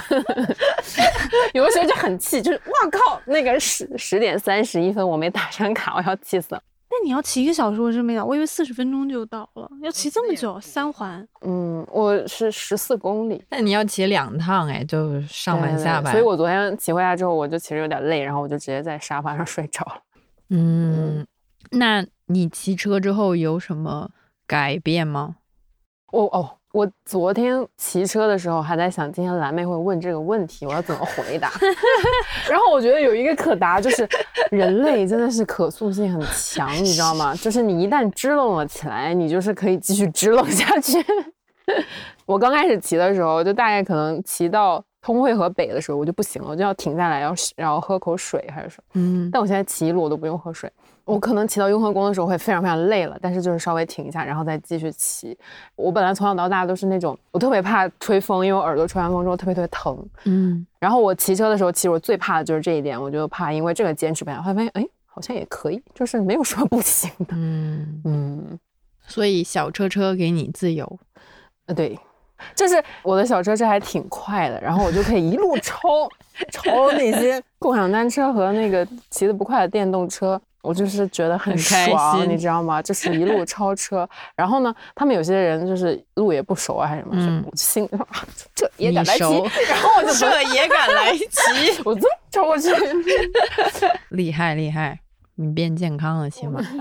Speaker 2: 有的时候就很气，就是哇靠，那个十十点三十一分我没打上卡，我要气死了。
Speaker 3: 那你要骑一个小时，我真没想，我以为四十分钟就到了，要骑这么久，三环。
Speaker 2: 嗯，我是十四公里，
Speaker 1: 那你要骑两趟哎，就上班下班。
Speaker 2: 所以我昨天骑回来之后，我就其实有点累，然后我就直接在沙发上 睡着了。
Speaker 1: 嗯，那。你骑车之后有什么改变吗？
Speaker 2: 哦哦，我昨天骑车的时候还在想，今天蓝妹会问这个问题，我要怎么回答？然后我觉得有一个可答，就是人类真的是可塑性很强，你知道吗？就是你一旦支棱了起来，你就是可以继续支棱下去。我刚开始骑的时候，就大概可能骑到通惠河北的时候，我就不行了，我就要停下来，要然后喝口水还是什么。嗯，但我现在骑一路我都不用喝水。我可能骑到雍和宫的时候会非常非常累了，但是就是稍微停一下，然后再继续骑。我本来从小到大都是那种，我特别怕吹风，因为我耳朵吹完风之后特别特别疼。
Speaker 1: 嗯，
Speaker 2: 然后我骑车的时候，其实我最怕的就是这一点，我就怕因为这个坚持不下来，后来发现哎，好像也可以，就是没有什么不行的。
Speaker 1: 嗯，
Speaker 2: 嗯，
Speaker 1: 所以小车车给你自由。
Speaker 2: 呃，对，就是我的小车车还挺快的，然后我就可以一路超超 那些共享单车和那个骑得不快的电动车。我就是觉得很
Speaker 1: 很开
Speaker 2: 爽，
Speaker 1: 心
Speaker 2: 你知道吗？就是一路超车，然后呢，他们有些人就是路也不熟啊，还是什么，
Speaker 1: 嗯
Speaker 2: 我心啊这也敢来骑，然后我就
Speaker 1: 这也敢来骑，
Speaker 2: 我这么超过去，
Speaker 1: 厉害厉害，你变健康了起码。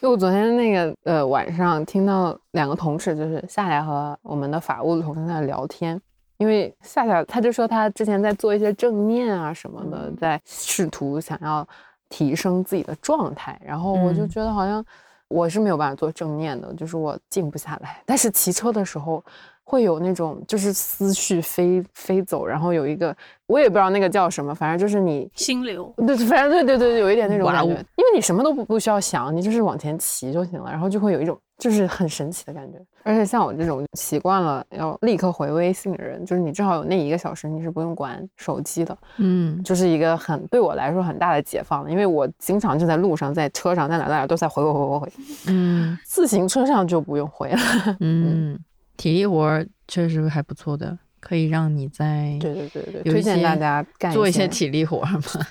Speaker 2: 因为我昨天那个呃晚上听到两个同事，就是夏夏和我们的法务的同事在聊天，因为夏夏他就说他之前在做一些正念啊什么的，在试图想要提升自己的状态，然后我就
Speaker 1: 嗯
Speaker 2: 觉得好像我是没有办法做正念的，就是我静不下来，但是骑车的时候。会有那种就是思绪飞飞走，然后有一个我也不知道那个叫什么，反正就是你
Speaker 3: 心流。
Speaker 2: 对，反正对对对，有一点那种感觉，因为你什么都不不需要想，你就是往前骑就行了，然后就会有一种就是很神奇的感觉。而且像我这种习惯了要立刻回微信的人，就是你正好有那一个小时你是不用管手机的，
Speaker 1: 嗯，
Speaker 2: 就是一个很对我来说很大的解放了，因为我经常就在路上、在车上、在哪儿在哪都在回回回回回，
Speaker 1: 嗯
Speaker 2: 自行车上就不用回了。
Speaker 1: 嗯，体力活儿确实还不错的，可以让你在
Speaker 2: 对对对对，推荐大家干
Speaker 1: 做一些
Speaker 2: 些
Speaker 1: 体力活儿嘛。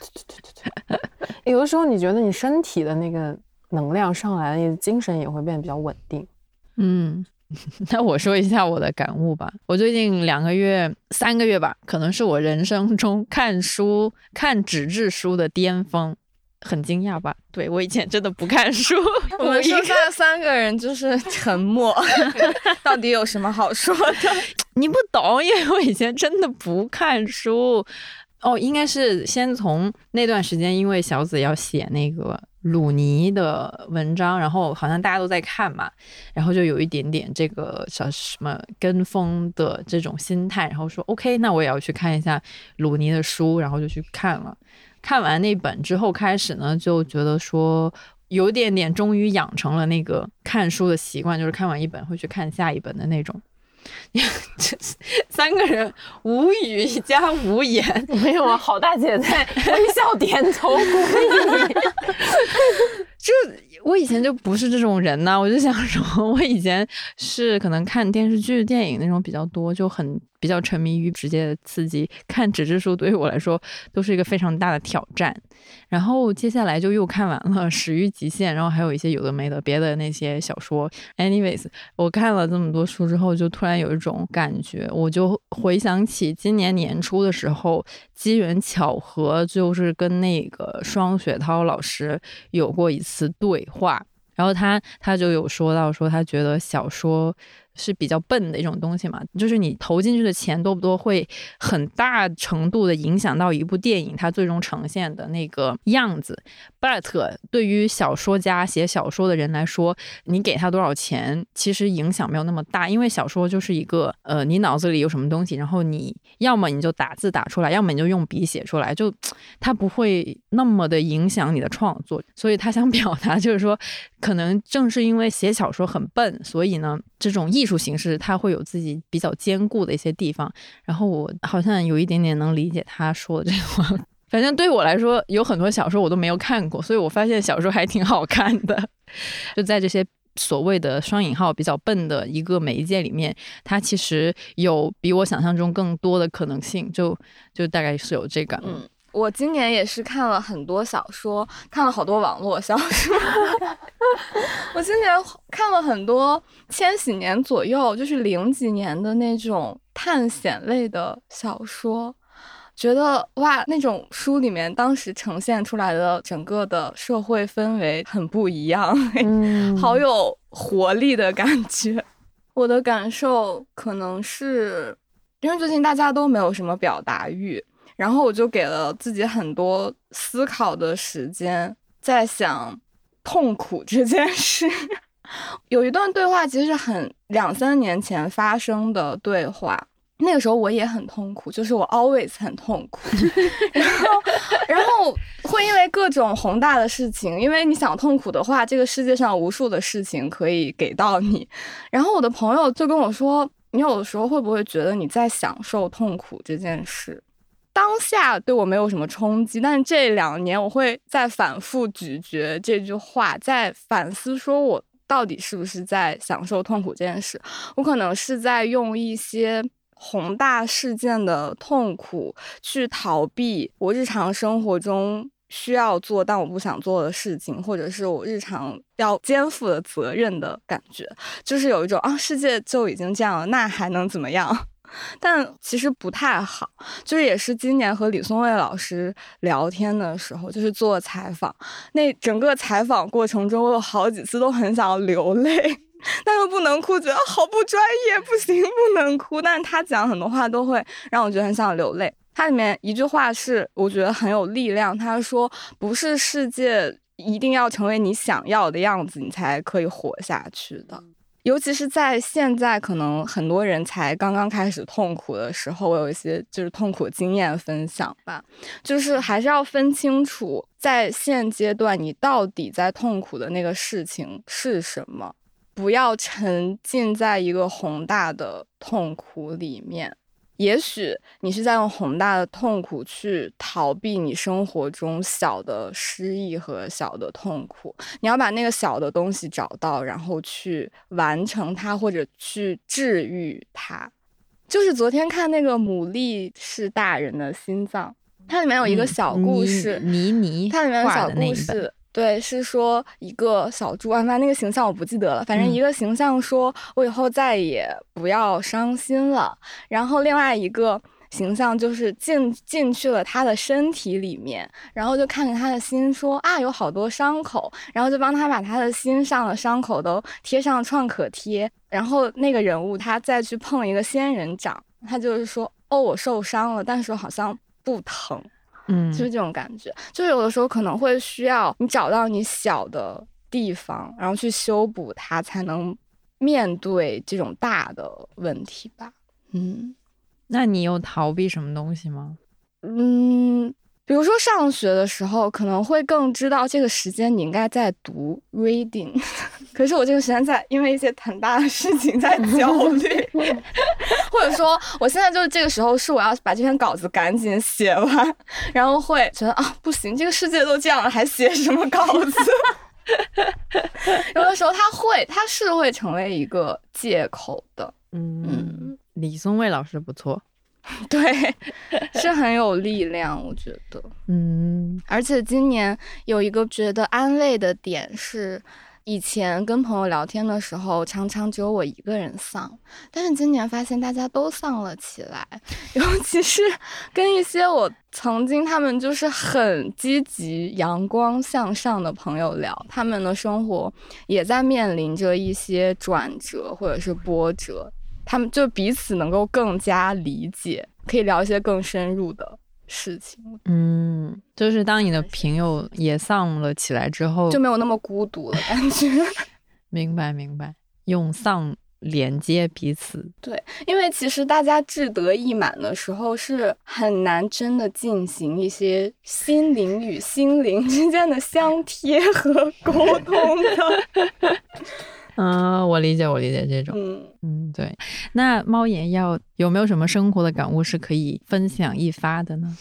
Speaker 2: 有的时候你觉得你身体的那个能量上来了，你的精神也会变得比较稳定。
Speaker 1: 嗯，那我说一下我的感悟吧。我最近两个月、三个月吧，可能是我人生中看书、看纸质书的巅峰。很惊讶吧？对我以前真的不看书，
Speaker 4: 我们剩下三个人就是沉默，到底有什么好说的？
Speaker 1: 你不懂，因为我以前真的不看书。哦，应该是先从那段时间，因为小紫要写那个鲁尼的文章，然后好像大家都在看嘛，然后就有一点点这个小什么跟风的这种心态，然后说 OK，那我也要去看一下鲁尼的书，然后就去看了。看完那本之后，开始呢就觉得说。有点点，终于养成了那个看书的习惯，就是看完一本会去看下一本的那种。这三个人无语加无言，
Speaker 2: 没有啊，好大姐在 微笑点头鼓励你。
Speaker 1: 就我以前就不是这种人呐、我就想说，我以前是可能看电视剧、电影那种比较多，就很比较沉迷于直接的刺激。看纸质书对于我来说都是一个非常大的挑战。然后接下来就又看完了《始于极限》，然后还有一些有的没的别的那些小说。Anyways，我看了这么多书之后，就突然有一种感觉，我就回想起今年年初的时候，机缘巧合，就是跟那个双雪涛老师有过一次对话，然后他他就有说到说他觉得小说是比较笨的一种东西嘛，就是你投进去的钱多不多，会很大程度的影响到一部电影它最终呈现的那个样子。But 对于小说家写小说的人来说，你给他多少钱，其实影响没有那么大，因为小说就是一个呃，你脑子里有什么东西，然后你要么你就打字打出来，要么你就用笔写出来，就它不会那么的影响你的创作。所以他想 表达就是说，可能正是因为写小说很笨，所以呢，这种艺术形式它会有自己比较坚固的一些地方。然后我好像有一点点能理解他说的这话。反正对我来说，有很多小说我都没有看过，所以我发现小说还挺好看的。就在这些所谓的双引号比较笨的一个媒介里面，它其实有比我想象中更多的可能性。就就大概是有这个，
Speaker 4: 嗯，我今年也是看了很多小说，看了好多网络小说。我今年看了很多千禧年左右，就是零几年的那种探险类的小说。觉得哇，那种书里面当时呈现出来的整个的社会氛围很不一样，
Speaker 2: 嗯
Speaker 4: 好有活力的感觉。我的感受可能是因为最近大家都没有什么表达欲，然后我就给了自己很多思考的时间，在想痛苦这件事。有一段对话其实是很两三年前发生的对话，那个时候我也很痛苦，就是我 always 很痛苦，然后然后会因为各种宏大的事情，因为你想痛苦的话，这个世界上无数的事情可以给到你。然后我的朋友就跟我说，你有的时候会不会觉得你在享受痛苦这件事？当下对我没有什么冲击，但是这两年我会在反复咀嚼这句话，在反思说我到底是不是在享受痛苦这件事？我可能是在用一些。宏大事件的痛苦，去逃避我日常生活中需要做但我不想做的事情，或者是我日常要肩负的责任的感觉，就是有一种啊，世界就已经这样了，那还能怎么样？但其实不太好。就是也是今年和李松蔚老师聊天的时候，就是做采访，那整个采访过程中，我有好几次都很想要流泪。但又不能哭，觉得好不专业，不行，不能哭。但是他讲很多话都会让我觉得很想流泪。他里面一句话是我觉得很有力量，他说：“不是世界一定要成为你想要的样子，你才可以活下去的。”尤其是在现在，可能很多人才刚刚开始痛苦的时候，我有一些就是痛苦经验分享吧。就是还是要分清楚，在现阶段你到底在痛苦的那个事情是什么。不要沉浸在一个宏大的痛苦里面。也许你是在用宏大的痛苦去逃避你生活中小的失意和小的痛苦。你要把那个小的东西找到，然后去完成它，或者去治愈它。就是昨天看那个《牡蛎是大人的心脏》，它里面有一个小故事，
Speaker 1: 倪妮，
Speaker 4: 它里面有小故事。对，是说一个小猪啊，那那个形象我不记得了。反正一个形象说，我以后再也不要伤心了。然后另外一个形象就是进进去了他的身体里面，然后就看着他的心说啊，有好多伤口，然后就帮他把他的心上的伤口都贴上创可贴。然后那个人物他再去碰一个仙人掌，他就是说哦，我受伤了，但是好像不疼。
Speaker 1: 嗯，
Speaker 4: 就是这种感觉，就有的时候可能会需要你找到你小的地方，然后去修补它，才能面对这种大的问题吧。嗯，
Speaker 1: 那你有逃避什么东西吗？
Speaker 4: 嗯。比如说上学的时候，可能会更知道这个时间你应该在读 reading，可是我这个时间在因为一些很大的事情在 焦虑，或者说我现在就是这个时候是我要把这篇稿子赶紧写完，然后会觉得啊不行，这个世界都这样了，还写什么稿子？有的时候他会，他是会成为一个借口的。
Speaker 1: 嗯，李松蔚老师不错。
Speaker 4: 对，是很有力量，我觉得，
Speaker 1: 嗯，
Speaker 4: 而且今年有一个觉得安慰的点是，以前跟朋友聊天的时候，常常只有我一个人丧，但是今年发现大家都丧了起来，尤其是跟一些我曾经他们就是很积极、阳光向上的朋友聊，他们的生活也在面临着一些转折或者是波折。他们就彼此能够更加理解，可以聊一些更深入的事情。
Speaker 1: 嗯，就是当你的朋友也丧了起来之后，
Speaker 4: 就没有那么孤独了，感觉。
Speaker 1: 明白，明白。用丧连接彼此。
Speaker 4: 对，因为其实大家志得意满的时候，是很难真的进行一些心灵与心灵之间的相贴和沟通的。
Speaker 1: 嗯，我理解，我理解这种。
Speaker 4: 嗯
Speaker 1: 嗯，对。那猫眼要有没有什么生活的感悟是可以分享一发的呢？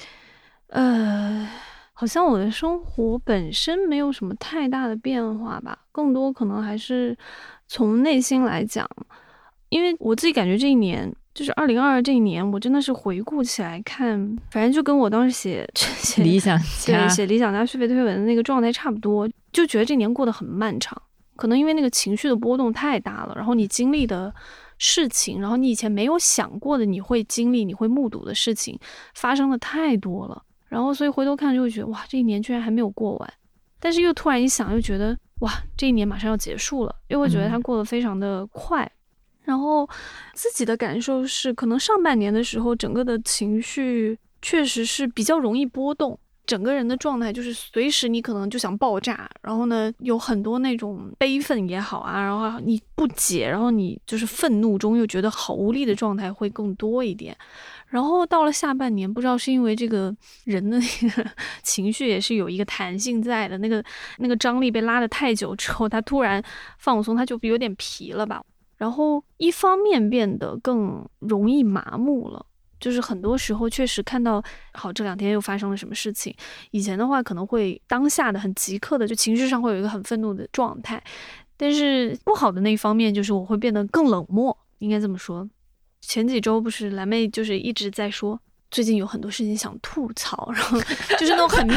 Speaker 3: 呃，好像我的生活本身没有什么太大的变化吧，更多可能还是从内心来讲，因为我自己感觉这一年，就是二零二二这一年，我真的是回顾起来看，反正就跟我当时写 写
Speaker 1: 理想
Speaker 3: 对写理想家续费推文的那个状态差不多，就觉得这年过得很漫长。可能因为那个情绪的波动太大了，然后你经历的事情，然后你以前没有想过的你会经历、你会目睹的事情，发生的太多了，然后所以回头看就会觉得哇，这一年居然还没有过完，但是又突然一想，又觉得哇，这一年马上要结束了，又会觉得它过得非常的快，然后自己的感受是，可能上半年的时候，整个的情绪确实是比较容易波动。整个人的状态就是随时你可能就想爆炸，然后呢，有很多那种悲愤也好啊，然后你不解，然后你就是愤怒中又觉得好无力的状态会更多一点。然后到了下半年，不知道是因为这个人的那个 情绪也是有一个弹性在的，那个那个张力被拉的太久之后，他突然放松，他就有点疲了吧。然后一方面变得更容易麻木了。就是很多时候确实看到，好这两天又发生了什么事情。以前的话可能会当下的很即刻的，就情绪上会有一个很愤怒的状态。但是不好的那一方面就是我会变得更冷漠，应该这么说。前几周不是蓝妹就是一直在说，最近有很多事情想吐槽，然后就是那种很命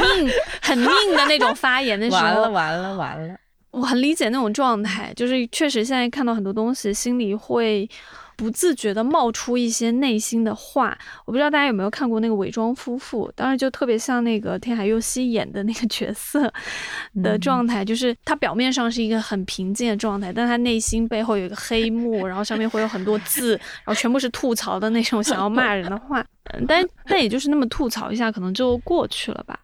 Speaker 3: 很命的那种发言的时候，
Speaker 2: 完了完了完了，
Speaker 3: 我很理解那种状态，就是确实现在看到很多东西，心里会。不自觉的冒出一些内心的话，我不知道大家有没有看过那个伪装夫妇，当时就特别像那个天海佑希演的那个角色的状态，就是他表面上是一个很平静的状态，但他内心背后有一个黑幕，然后上面会有很多字，然后全部是吐槽的那种想要骂人的话，但但也就是那么吐槽一下，可能就过去了吧，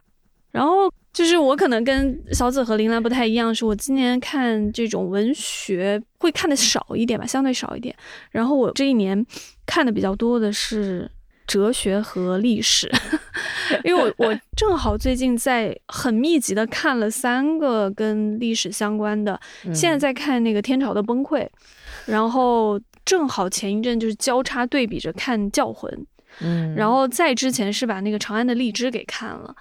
Speaker 3: 然后。就是我可能跟小紫和林兰不太一样，是我今年看这种文学会看的少一点吧，相对少一点。然后我这一年看的比较多的是哲学和历史，因为我我 正好最近在很密集的看了三个跟历史相关的，现在在看那个天朝的崩溃，然后正好前一阵就是交叉对比着看教魂，嗯，然后在之前是把那个长安的荔枝给看了。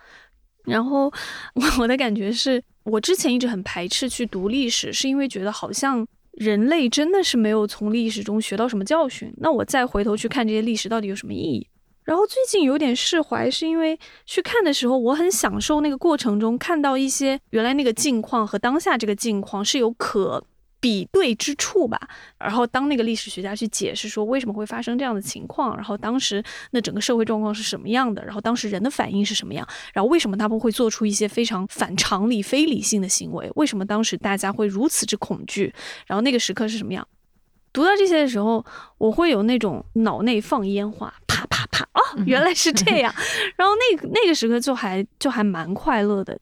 Speaker 3: 然后 我的感觉是，我之前一直很排斥去读历史，是因为觉得好像人类真的是没有从历史中学到什么教训。那我再回头去看这些历史，到底有什么意义？然后最近有点释怀，是因为去看的时候，我很享受那个过程中看到一些原来那个境况和当下这个境况是有可。比对之处吧，然后当那个历史学家去解释说为什么会发生这样的情况，然后当时那整个社会状况是什么样的，然后当时人的反应是什么样，然后为什么他们会做出一些非常反常理、非理性的行为，为什么当时大家会如此之恐惧，然后那个时刻是什么样？读到这些的时候，我会有那种脑内放烟花，啪啪啪，哦，原来是这样，然后那个那个时刻就还就还蛮快乐的。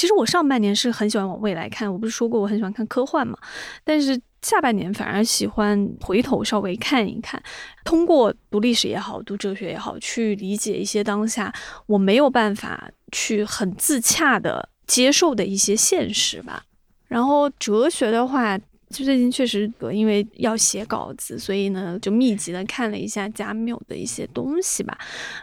Speaker 3: 其实我上半年是很喜欢往未来看，我不是说过我很喜欢看科幻嘛？但是下半年反而喜欢回头稍微看一看，通过读历史也好，读哲学也好，去理解一些当下我没有办法去很自洽的接受的一些现实吧。然后哲学的话，就最近确实因为要写稿子，所以呢就密集的看了一下加缪的一些东西吧。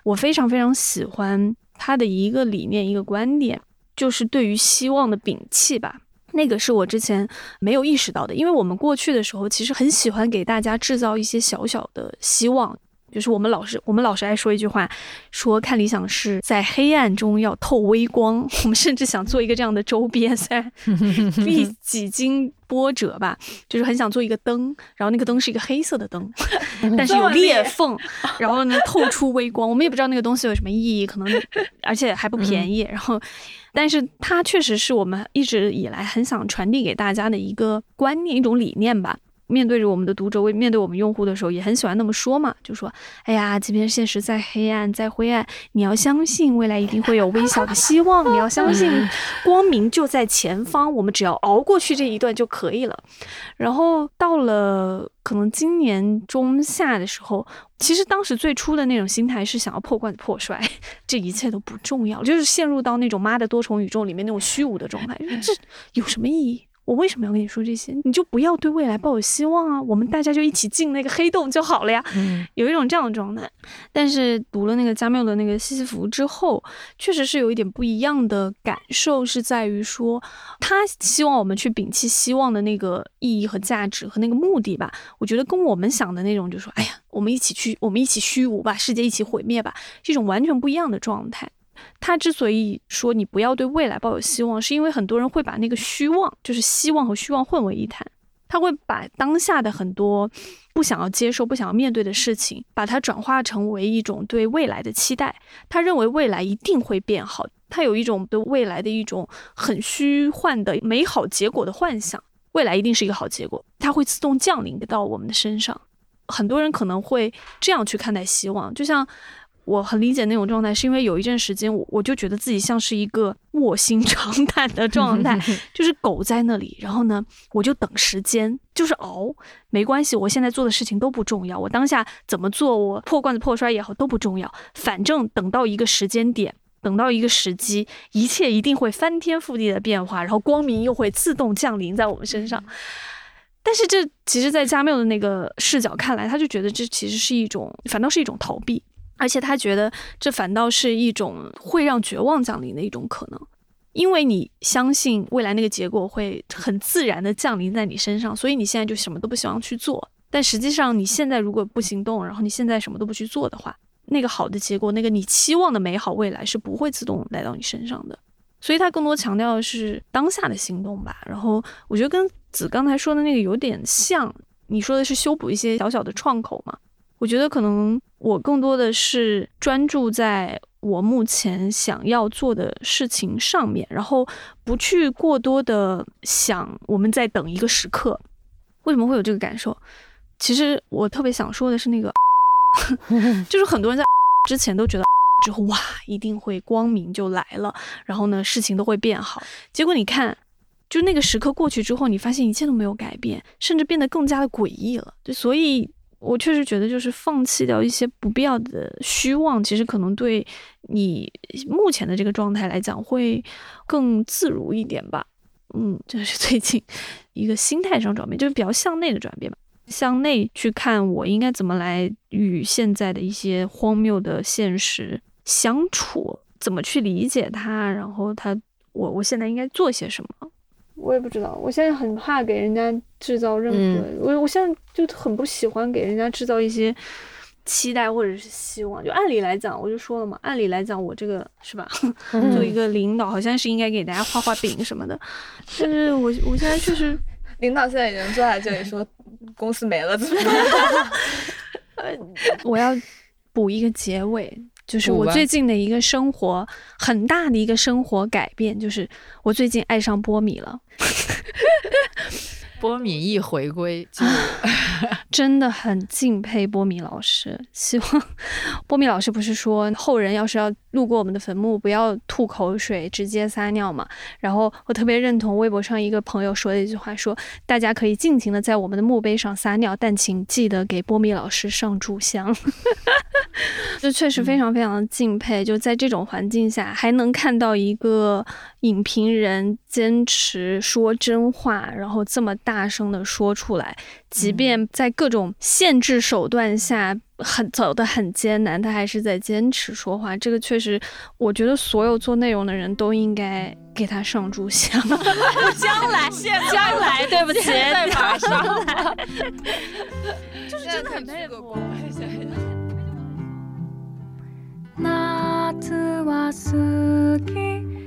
Speaker 3: 我非常非常喜欢他的一个理念，一个观点。就是对于希望的摒弃吧，那个是我之前没有意识到的，因为我们过去的时候其实很喜欢给大家制造一些小小的希望。就是我们老是我们老是爱说一句话，说看理想是在黑暗中要透微光。我们甚至想做一个这样的周边，虽然 历几经波折吧，就是很想做一个灯，然后那个灯是一个黑色的灯，但是有裂缝，然后呢透出微光。我们也不知道那个东西有什么意义，可能而且还不便宜。然后，但是它确实是我们一直以来很想传递给大家的一个观念、一种理念吧。面对着我们的读者，为面对我们用户的时候，也很喜欢那么说嘛，就说：“哎呀，即便现实再黑暗、再灰暗，你要相信未来一定会有微小的希望，你要相信光明就在前方，我们只要熬过去这一段就可以了。”然后到了可能今年中夏的时候，其实当时最初的那种心态是想要破罐子破摔，这一切都不重要，就是陷入到那种妈的多重宇宙里面那种虚无的状态，这有什么意义？我为什么要跟你说这些？你就不要对未来抱有希望啊！我们大家就一起进那个黑洞就好了呀。嗯，有一种这样的状态。但是读了那个加缪的那个西西弗之后，确实是有一点不一样的感受，是在于说他希望我们去摒弃希望的那个意义和价值和那个目的吧。我觉得跟我们想的那种，就说哎呀，我们一起去，我们一起虚无吧，世界一起毁灭吧，这种完全不一样的状态。他之所以说你不要对未来抱有希望，是因为很多人会把那个虚妄，就是希望和虚妄混为一谈。他会把当下的很多不想要接受、不想要面对的事情，把它转化成为一种对未来的期待。他认为未来一定会变好，他有一种对未来的一种很虚幻的美好结果的幻想，未来一定是一个好结果，它会自动降临到我们的身上。很多人可能会这样去看待希望，就像。我很理解那种状态，是因为有一阵时间，我我就觉得自己像是一个卧薪尝胆的状态，就是狗在那里，然后呢，我就等时间，就是熬，没关系，我现在做的事情都不重要，我当下怎么做，我破罐子破摔也好都不重要，反正等到一个时间点，等到一个时机，一切一定会翻天覆地的变化，然后光明又会自动降临在我们身上。但是这其实，在加缪的那个视角看来，他就觉得这其实是一种，反倒是一种逃避。而且他觉得这反倒是一种会让绝望降临的一种可能，因为你相信未来那个结果会很自然的降临在你身上，所以你现在就什么都不希望去做。但实际上，你现在如果不行动，然后你现在什么都不去做的话，那个好的结果，那个你期望的美好未来是不会自动来到你身上的。所以他更多强调的是当下的行动吧。然后我觉得跟子刚才说的那个有点像，你说的是修补一些小小的创口嘛？我觉得可能我更多的是专注在我目前想要做的事情上面，然后不去过多的想我们在等一个时刻。为什么会有这个感受？其实我特别想说的是那个，就是很多人在之前都觉得之后哇一定会光明就来了，然后呢事情都会变好。结果你看，就那个时刻过去之后，你发现一切都没有改变，甚至变得更加的诡异了。就所以。我确实觉得，就是放弃掉一些不必要的虚妄，其实可能对你目前的这个状态来讲会更自如一点吧。嗯，这是 最近一个心态上转变，就是比较向内的转变吧。向内去看，我应该怎么来与现在的一些荒谬的现实相处，怎么去理解它，然后它，我我现在应该做些什么。我也不知道，我现在很怕给人家制造任何，我我现在就很不喜欢给人家制造一些期待或者是希望。就按理来讲，我就说了嘛，按理来讲，我这个是吧，作为一个领导，好像是应该给大家画画饼什么的。但是我我现在确实，
Speaker 4: 领导现在已经坐在这里说 公司没了怎么办？
Speaker 3: 我要补一个结尾。就是我最近的一个生活很大的一个生活改变，就是我最近爱上波米了。
Speaker 1: 波米一回归，就
Speaker 3: 真的很敬佩波米老师。希望波米老师不是说后人要是要路过我们的坟墓，不要吐口水，直接撒尿嘛？然后我特别认同微博上一个朋友说的一句话，说大家可以尽情的在我们的墓碑上撒尿，但请记得给波米老师上炷香。就确实非常非常敬佩，就在这种环境下还能看到一个影评人坚持说真话，然后这么大声的说出来，即便在各种限制手段下很走得很艰难，他还是在坚持说话。这个确实，我觉得所有做内容的人都应该给他上炷香。
Speaker 2: 将来，
Speaker 3: 将来，对不起，
Speaker 2: 在马上，
Speaker 3: 就是真的很佩服。
Speaker 6: 夏は好き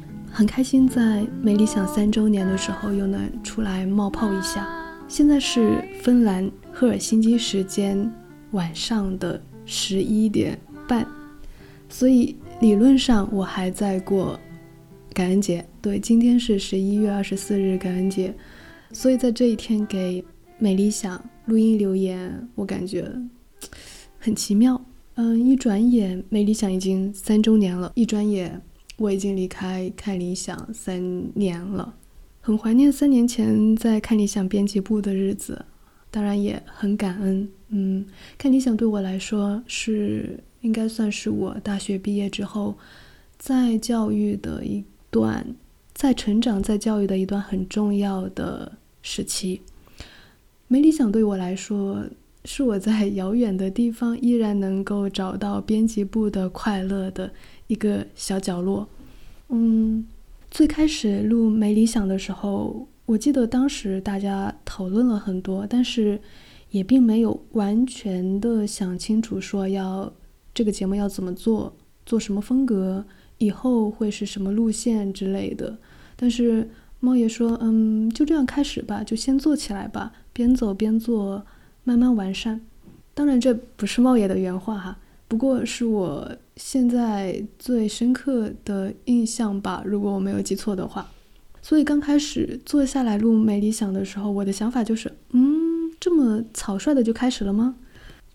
Speaker 7: 很开心在美理想三周年的时候又能出来冒泡一下。现在是芬兰赫尔辛基时间晚上的十一点半，所以理论上我还在过感恩节。对，今天是十一月二十四日感恩节，所以在这一天给美理想录音留言，我感觉很奇妙。嗯，一转眼美理想已经三周年了，一转眼。我已经离开看理想三年了，很怀念三年前在看理想编辑部的日子，当然也很感恩。嗯，看理想对我来说是应该算是我大学毕业之后在教育的一段，在成长在教育的一段很重要的时期。没理想对我来说是我在遥远的地方依然能够找到编辑部的快乐的。一个小角落，嗯，最开始录没理想的时候，我记得当时大家讨论了很多，但是也并没有完全的想清楚说要这个节目要怎么做，做什么风格，以后会是什么路线之类的。但是猫爷说，嗯，就这样开始吧，就先做起来吧，边走边做，慢慢完善。当然，这不是猫爷的原话哈，不过是我现在最深刻的印象吧，如果我没有记错的话。所以刚开始坐下来录没理想的时候，我的想法就是，嗯，这么草率的就开始了吗？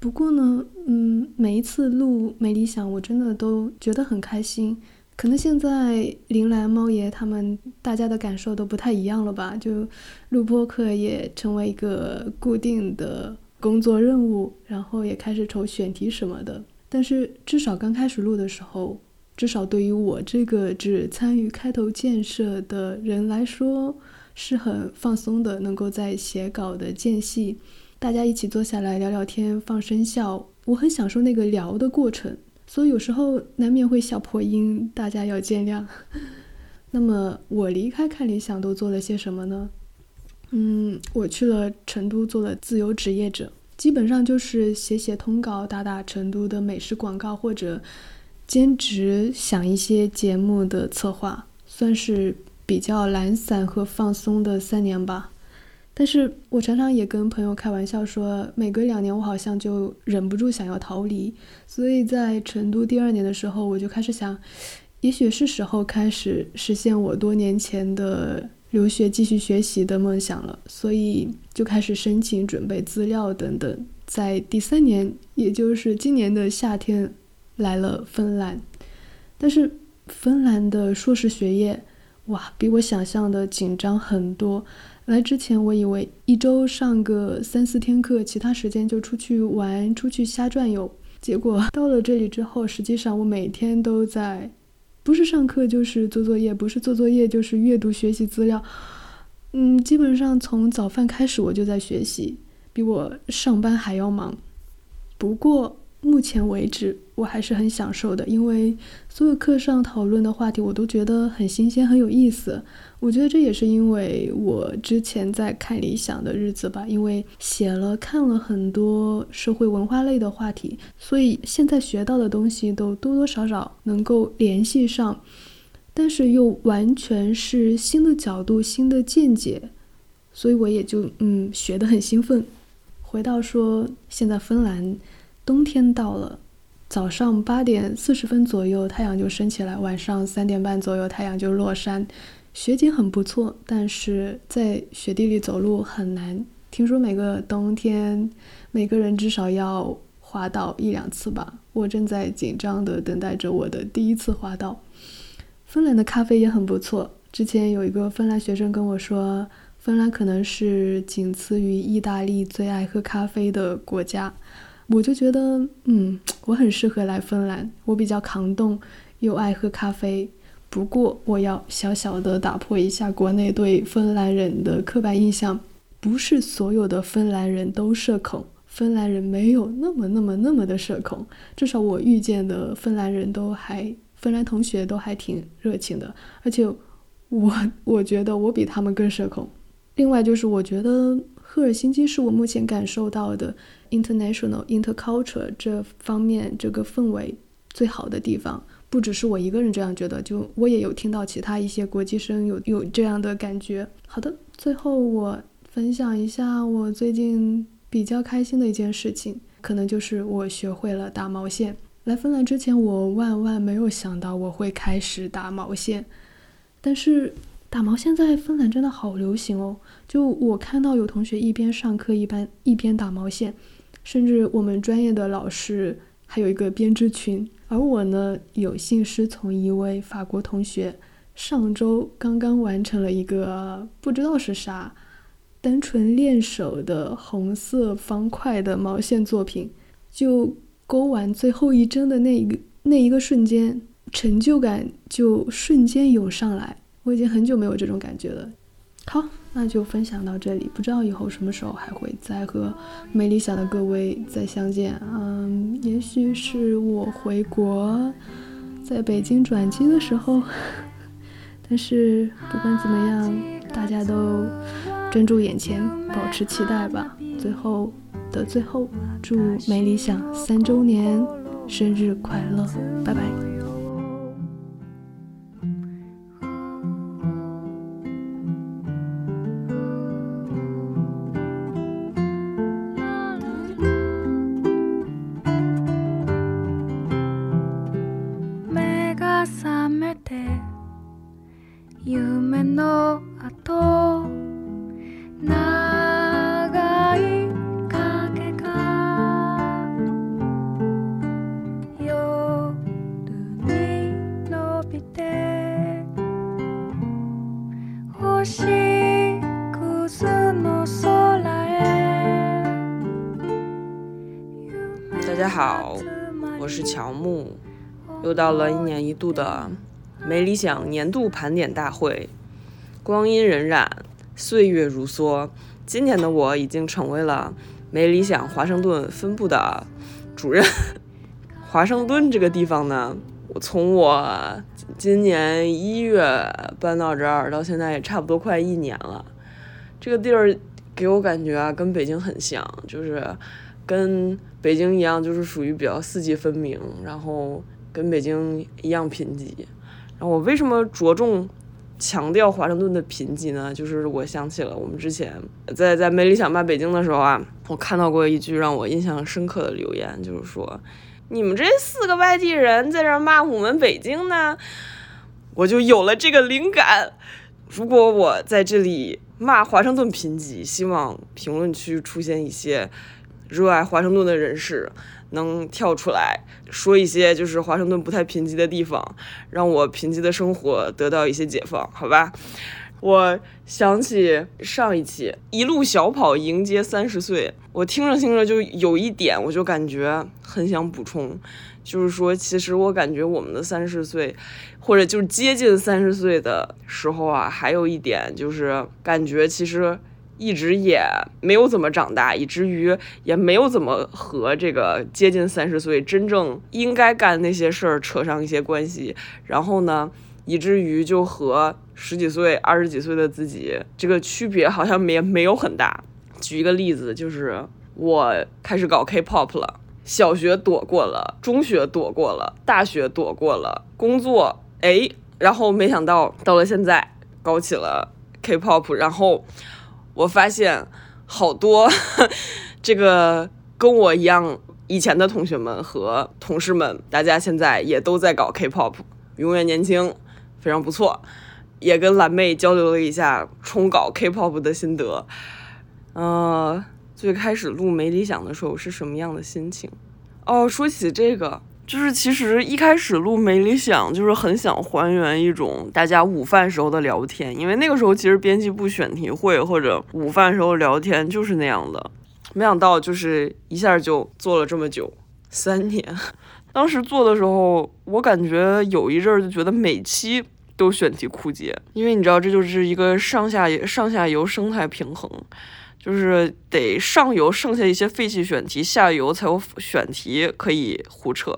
Speaker 7: 不过呢，嗯，每一次录没理想，我真的都觉得很开心。可能现在铃兰、猫爷他们大家的感受都不太一样了吧？就录播课也成为一个固定的工作任务，然后也开始筹选题什么的。但是至少刚开始录的时候，至少对于我这个只参与开头建设的人来说，是很放松的，能够在写稿的间隙，大家一起坐下来聊聊天、放声笑，我很享受那个聊的过程。所以有时候难免会小破音，大家要见谅。那么我离开看理想都做了些什么呢？嗯，我去了成都做了自由职业者，基本上就是写写通稿、打打成都的美食广告，或者兼职想一些节目的策划，算是比较懒散和放松的三年吧。但是我常常也跟朋友开玩笑说，每隔两年我好像就忍不住想要逃离。所以在成都第二年的时候，我就开始想，也许是时候开始实现我多年前的留学继续学习的梦想了。所以就开始申请、准备资料等等。在第三年，也就是今年的夏天，来了芬兰。但是芬兰的硕士学业，哇，比我想象的紧张很多。来之前，我以为一周上个三四天课，其他时间就出去玩、出去瞎转悠。结果到了这里之后，实际上我每天都在，不是上课就是做作业，不是做作业就是阅读学习资料。嗯，基本上从早饭开始我就在学习，比我上班还要忙。不过目前为止，我还是很享受的，因为所有课上讨论的话题我都觉得很新鲜、很有意思。我觉得这也是因为我之前在看理想的日子吧，因为写了看了很多社会文化类的话题，所以现在学到的东西都多多少少能够联系上，但是又完全是新的角度、新的见解，所以我也就嗯学得很兴奋。回到说，现在芬兰冬天到了，早上八点四十分左右太阳就升起来，晚上三点半左右太阳就落山。雪景很不错，但是在雪地里走路很难。听说每个冬天，每个人至少要滑倒一两次吧。我正在紧张地等待着我的第一次滑倒。芬兰的咖啡也很不错。之前有一个芬兰学生跟我说，芬兰可能是仅次于意大利最爱喝咖啡的国家。我就觉得，嗯，我很适合来芬兰。我比较抗冻，又爱喝咖啡。不过，我要小小的打破一下国内对芬兰人的刻板印象，不是所有的芬兰人都社恐，芬兰人没有那么那么那么的社恐，至少我遇见的芬兰人都还，芬兰同学都还挺热情的，而且我我觉得我比他们更社恐。另外就是我觉得赫尔辛基是我目前感受到的 international interculture 这方面这个氛围最好的地方。不只是我一个人这样觉得，就我也有听到其他一些国际生有有这样的感觉。好的，最后我分享一下我最近比较开心的一件事情，可能就是我学会了打毛线。来芬兰之前，我万万没有想到我会开始打毛线，但是打毛线在芬兰真的好流行哦。就我看到有同学一边上课一边一边打毛线，甚至我们专业的老师还有一个编织群。而我呢，有幸师从一位法国同学，上周刚刚完成了一个不知道是啥，单纯练手的红色方块的毛线作品，就钩完最后一针的那一个那一个瞬间，成就感就瞬间涌上来，我已经很久没有这种感觉了。好，那就分享到这里。不知道以后什么时候还会再和没理想的各位再相见。嗯，也许是我回国，在北京转机的时候。但是不管怎么样，大家都专注眼前，保持期待吧。最后的最后，祝没理想三周年生日快乐！拜拜。
Speaker 8: 好，我是乔木，又到了一年一度的没理想年度盘点大会。光阴荏苒，岁月如梭，今年的我已经成为了没理想华盛顿分部的主任。华盛顿这个地方呢，我从我今年一月搬到这儿到现在也差不多快一年了。这个地儿给我感觉啊，跟北京很像，就是跟北京一样，就是属于比较四季分明，然后跟北京一样贫瘠。然后我为什么着重强调华盛顿的贫瘠呢？就是我想起了我们之前在在没理想骂北京的时候啊，我看到过一句让我印象深刻的留言，就是说你们这四个外地人在这骂我们北京呢，我就有了这个灵感。如果我在这里骂华盛顿贫瘠，希望评论区出现一些热爱华盛顿的人士，能跳出来说一些就是华盛顿不太贫瘠的地方，让我贫瘠的生活得到一些解放，好吧？我想起上一期一路小跑迎接三十岁，我听着听着就有一点，我就感觉很想补充，就是说，其实我感觉我们的三十岁，或者就是接近三十岁的时候啊，还有一点就是感觉其实一直也没有怎么长大，以至于也没有怎么和这个接近三十岁真正应该干那些事儿扯上一些关系，然后呢，以至于就和十几岁、二十几岁的自己这个区别好像没没有很大。举一个例子，就是我开始搞 K-pop 了。小学躲过了，中学躲过了，大学躲过了，工作哎，然后没想到到了现在搞起了 K-pop，然后我发现好多 这个跟我一样以前的同学们和同事们，大家现在也都在搞 K-pop，永远年轻，非常不错。也跟蓝妹交流了一下冲搞 K-pop 的心得，呃。最开始录没理想的时候是什么样的心情？哦，说起这个，就是其实一开始录没理想，就是很想还原一种大家午饭时候的聊天，因为那个时候其实编辑部选题会或者午饭时候聊天就是那样的。没想到就是一下就做了这么久，三年。当时做的时候，我感觉有一阵儿就觉得每期都选题枯竭，因为你知道这就是一个上下上下游生态平衡。就是得上游剩下一些废弃选题，下游才有选题可以胡扯。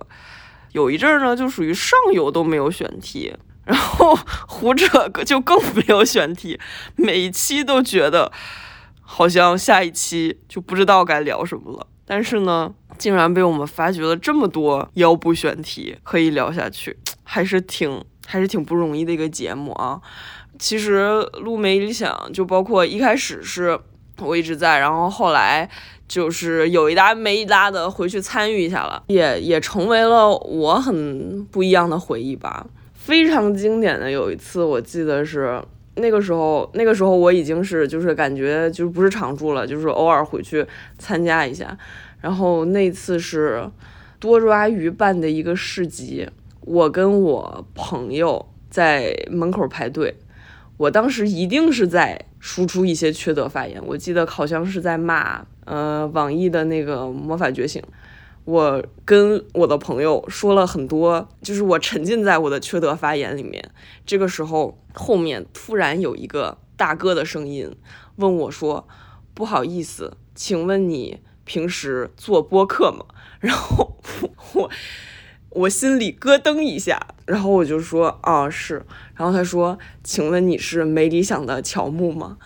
Speaker 8: 有一阵儿呢，就属于上游都没有选题，然后 胡扯就更没有选题，每一期都觉得好像下一期就不知道该聊什么了。但是呢，竟然被我们发掘了这么多腰部选题可以聊下去，还是挺还是挺不容易的一个节目啊。其实录没理想，就包括一开始是。我一直在，然后后来就是有一搭没一搭的回去参与一下了，也也成为了我很不一样的回忆吧。非常经典的有一次，我记得是那个时候，那个时候我已经是就是感觉就不是常驻了，就是偶尔回去参加一下。然后那次是多抓鱼办的一个市集，我跟我朋友在门口排队，我当时一定是在。输出一些缺德发言，我记得好像是在骂呃网易的那个魔法觉醒。我跟我的朋友说了很多，就是我沉浸在我的缺德发言里面。这个时候，后面突然有一个大哥的声音问我说：“不好意思，请问你平时做播客吗？” 然后我我心里咯噔一下，然后我就说：“啊，是。”然后他说：“请问你是没理想的乔木吗？”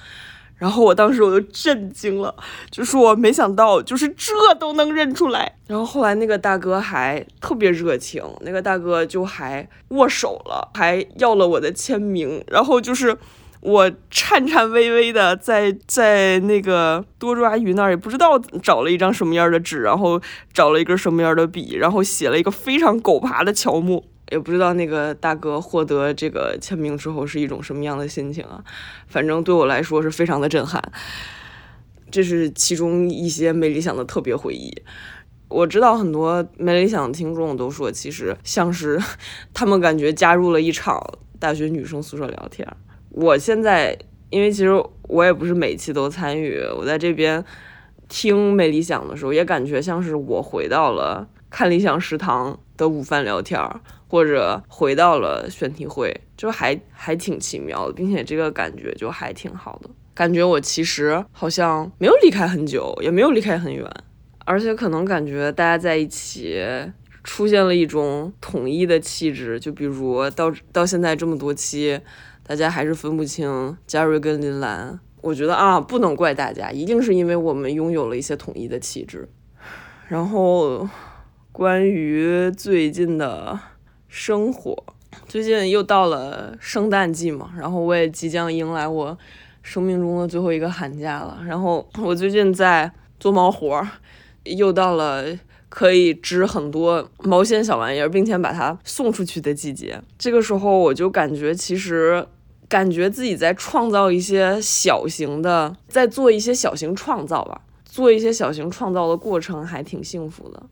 Speaker 8: 然后我当时我就震惊了，就说我没想到，就是这都能认出来。然后后来那个大哥还特别热情，那个大哥就还握手了，还要了我的签名。然后就是我颤颤巍巍的在在那个多抓鱼那儿，也不知道找了一张什么样的纸，然后找了一根什么样的笔，然后写了一个非常狗爬的乔木。也不知道那个大哥获得这个签名之后是一种什么样的心情啊。反正对我来说是非常的震撼，这是其中一些没理想的特别回忆。我知道很多没理想的听众都说，其实像是 他们感觉加入了一场大学女生宿舍聊天。我现在因为其实我也不是每期都参与，我在这边听没理想的时候，也感觉像是我回到了看理想食堂的午饭聊天儿，或者回到了选题会，就还还挺奇妙的，并且这个感觉就还挺好的。感觉我其实好像没有离开很久，也没有离开很远。而且可能感觉大家在一起出现了一种统一的气质，就比如到到现在这么多期，大家还是分不清嘉瑞跟林兰。我觉得啊，不能怪大家，一定是因为我们拥有了一些统一的气质。然后关于最近的生活，最近又到了圣诞季嘛，然后我也即将迎来我生命中的最后一个寒假了。然后我最近在做毛活儿。又到了可以织很多毛线小玩意儿，并且把它送出去的季节。这个时候，我就感觉其实感觉自己在创造一些小型的，在做一些小型创造吧。做一些小型创造的过程还挺幸福的。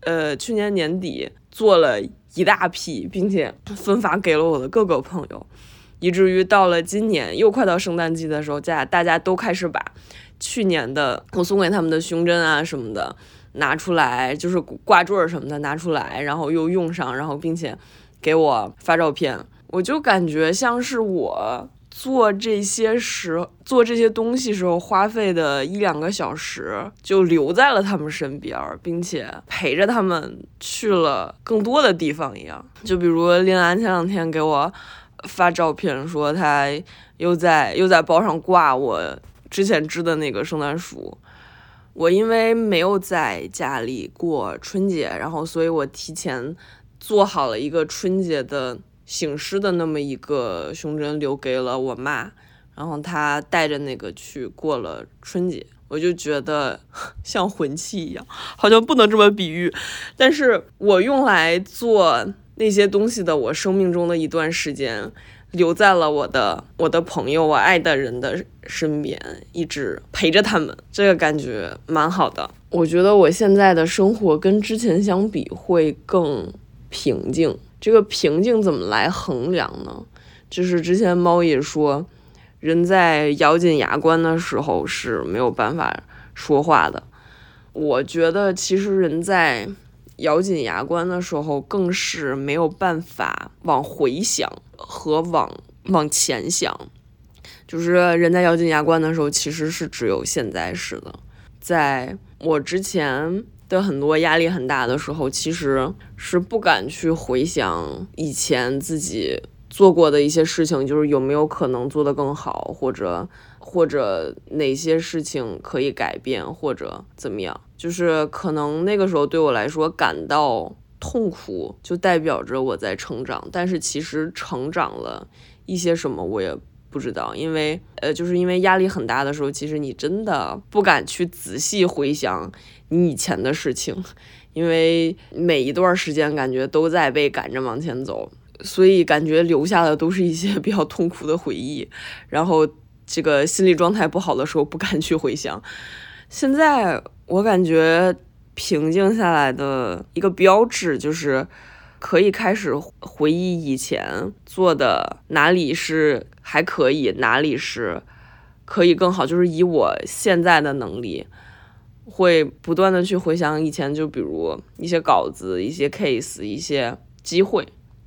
Speaker 8: 呃，去年年底做了一大批，并且分发给了我的各个朋友，以至于到了今年又快到圣诞季的时候，家大家都开始把。去年的我送给他们的胸针啊什么的拿出来，就是挂坠什么的拿出来，然后又用上，然后并且给我发照片，我就感觉像是我做这些时做这些东西时候花费的一两个小时，就留在了他们身边，并且陪着他们去了更多的地方一样。就比如林兰前两天给我发照片，说她又在又在包上挂我。之前织的那个圣诞树，我因为没有在家里过春节，然后所以我提前做好了一个春节的醒狮的那么一个胸针，留给了我妈，然后她带着那个去过了春节，我就觉得 像魂器一样，好像不能这么比喻，但是我用来做那些东西的我生命中的一段时间。留在了我的我的朋友我爱的人的身边，一直陪着他们，这个感觉蛮好的。我觉得我现在的生活跟之前相比会更平静。这个平静怎么来衡量呢？就是之前猫也说，人在咬紧牙关的时候是没有办法说话的。我觉得其实人在咬紧牙关的时候，更是没有办法往回想。和往往前想，就是人在咬紧牙关的时候，其实是只有现在时的。在我之前的很多压力很大的时候，其实是不敢去回想以前自己做过的一些事情，就是有没有可能做得更好，或者或者哪些事情可以改变，或者怎么样。就是可能那个时候对我来说感到。痛苦就代表着我在成长，但是其实成长了一些什么我也不知道，因为呃，就是因为压力很大的时候，其实你真的不敢去仔细回想你以前的事情，因为每一段时间感觉都在被赶着往前走，所以感觉留下的都是一些比较痛苦的回忆，然后这个心理状态不好的时候不敢去回想。现在我感觉。平静下来的一个标志，就是可以开始回忆以前做的哪里是还可以，哪里是可以更好。就是以我现在的能力，会不断的去回想以前，就比如一些稿子、一些 case、一些机会，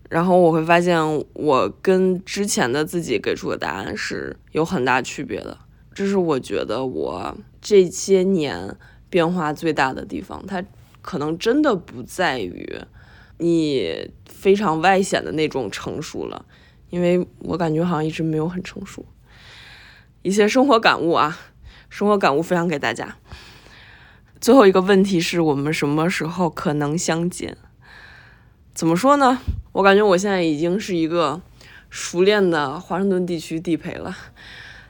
Speaker 8: 然后我会发现我跟之前的自己给出的答案是有很大区别的。这是我觉得我这些年。变化最大的地方，它可能真的不在于你非常外显的那种成熟了，因为我感觉好像一直没有很成熟。一些生活感悟啊，生活感悟分享给大家。最后一个问题是我们什么时候可能相见？怎么说呢？我感觉我现在已经是一个熟练的华盛顿地区地陪了。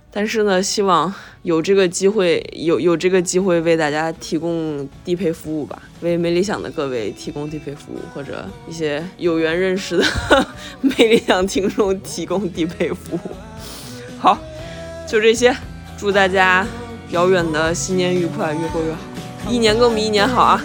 Speaker 9: 但是呢，希望有这个机会，有有这个机会为大家提供地陪服务吧，为没理想的各位提供地陪服务，或者一些有缘认识的 没理想听众提供地陪服务。好，就这些，祝大家遥远的新年愉快，越过越好，一年更比一年好啊！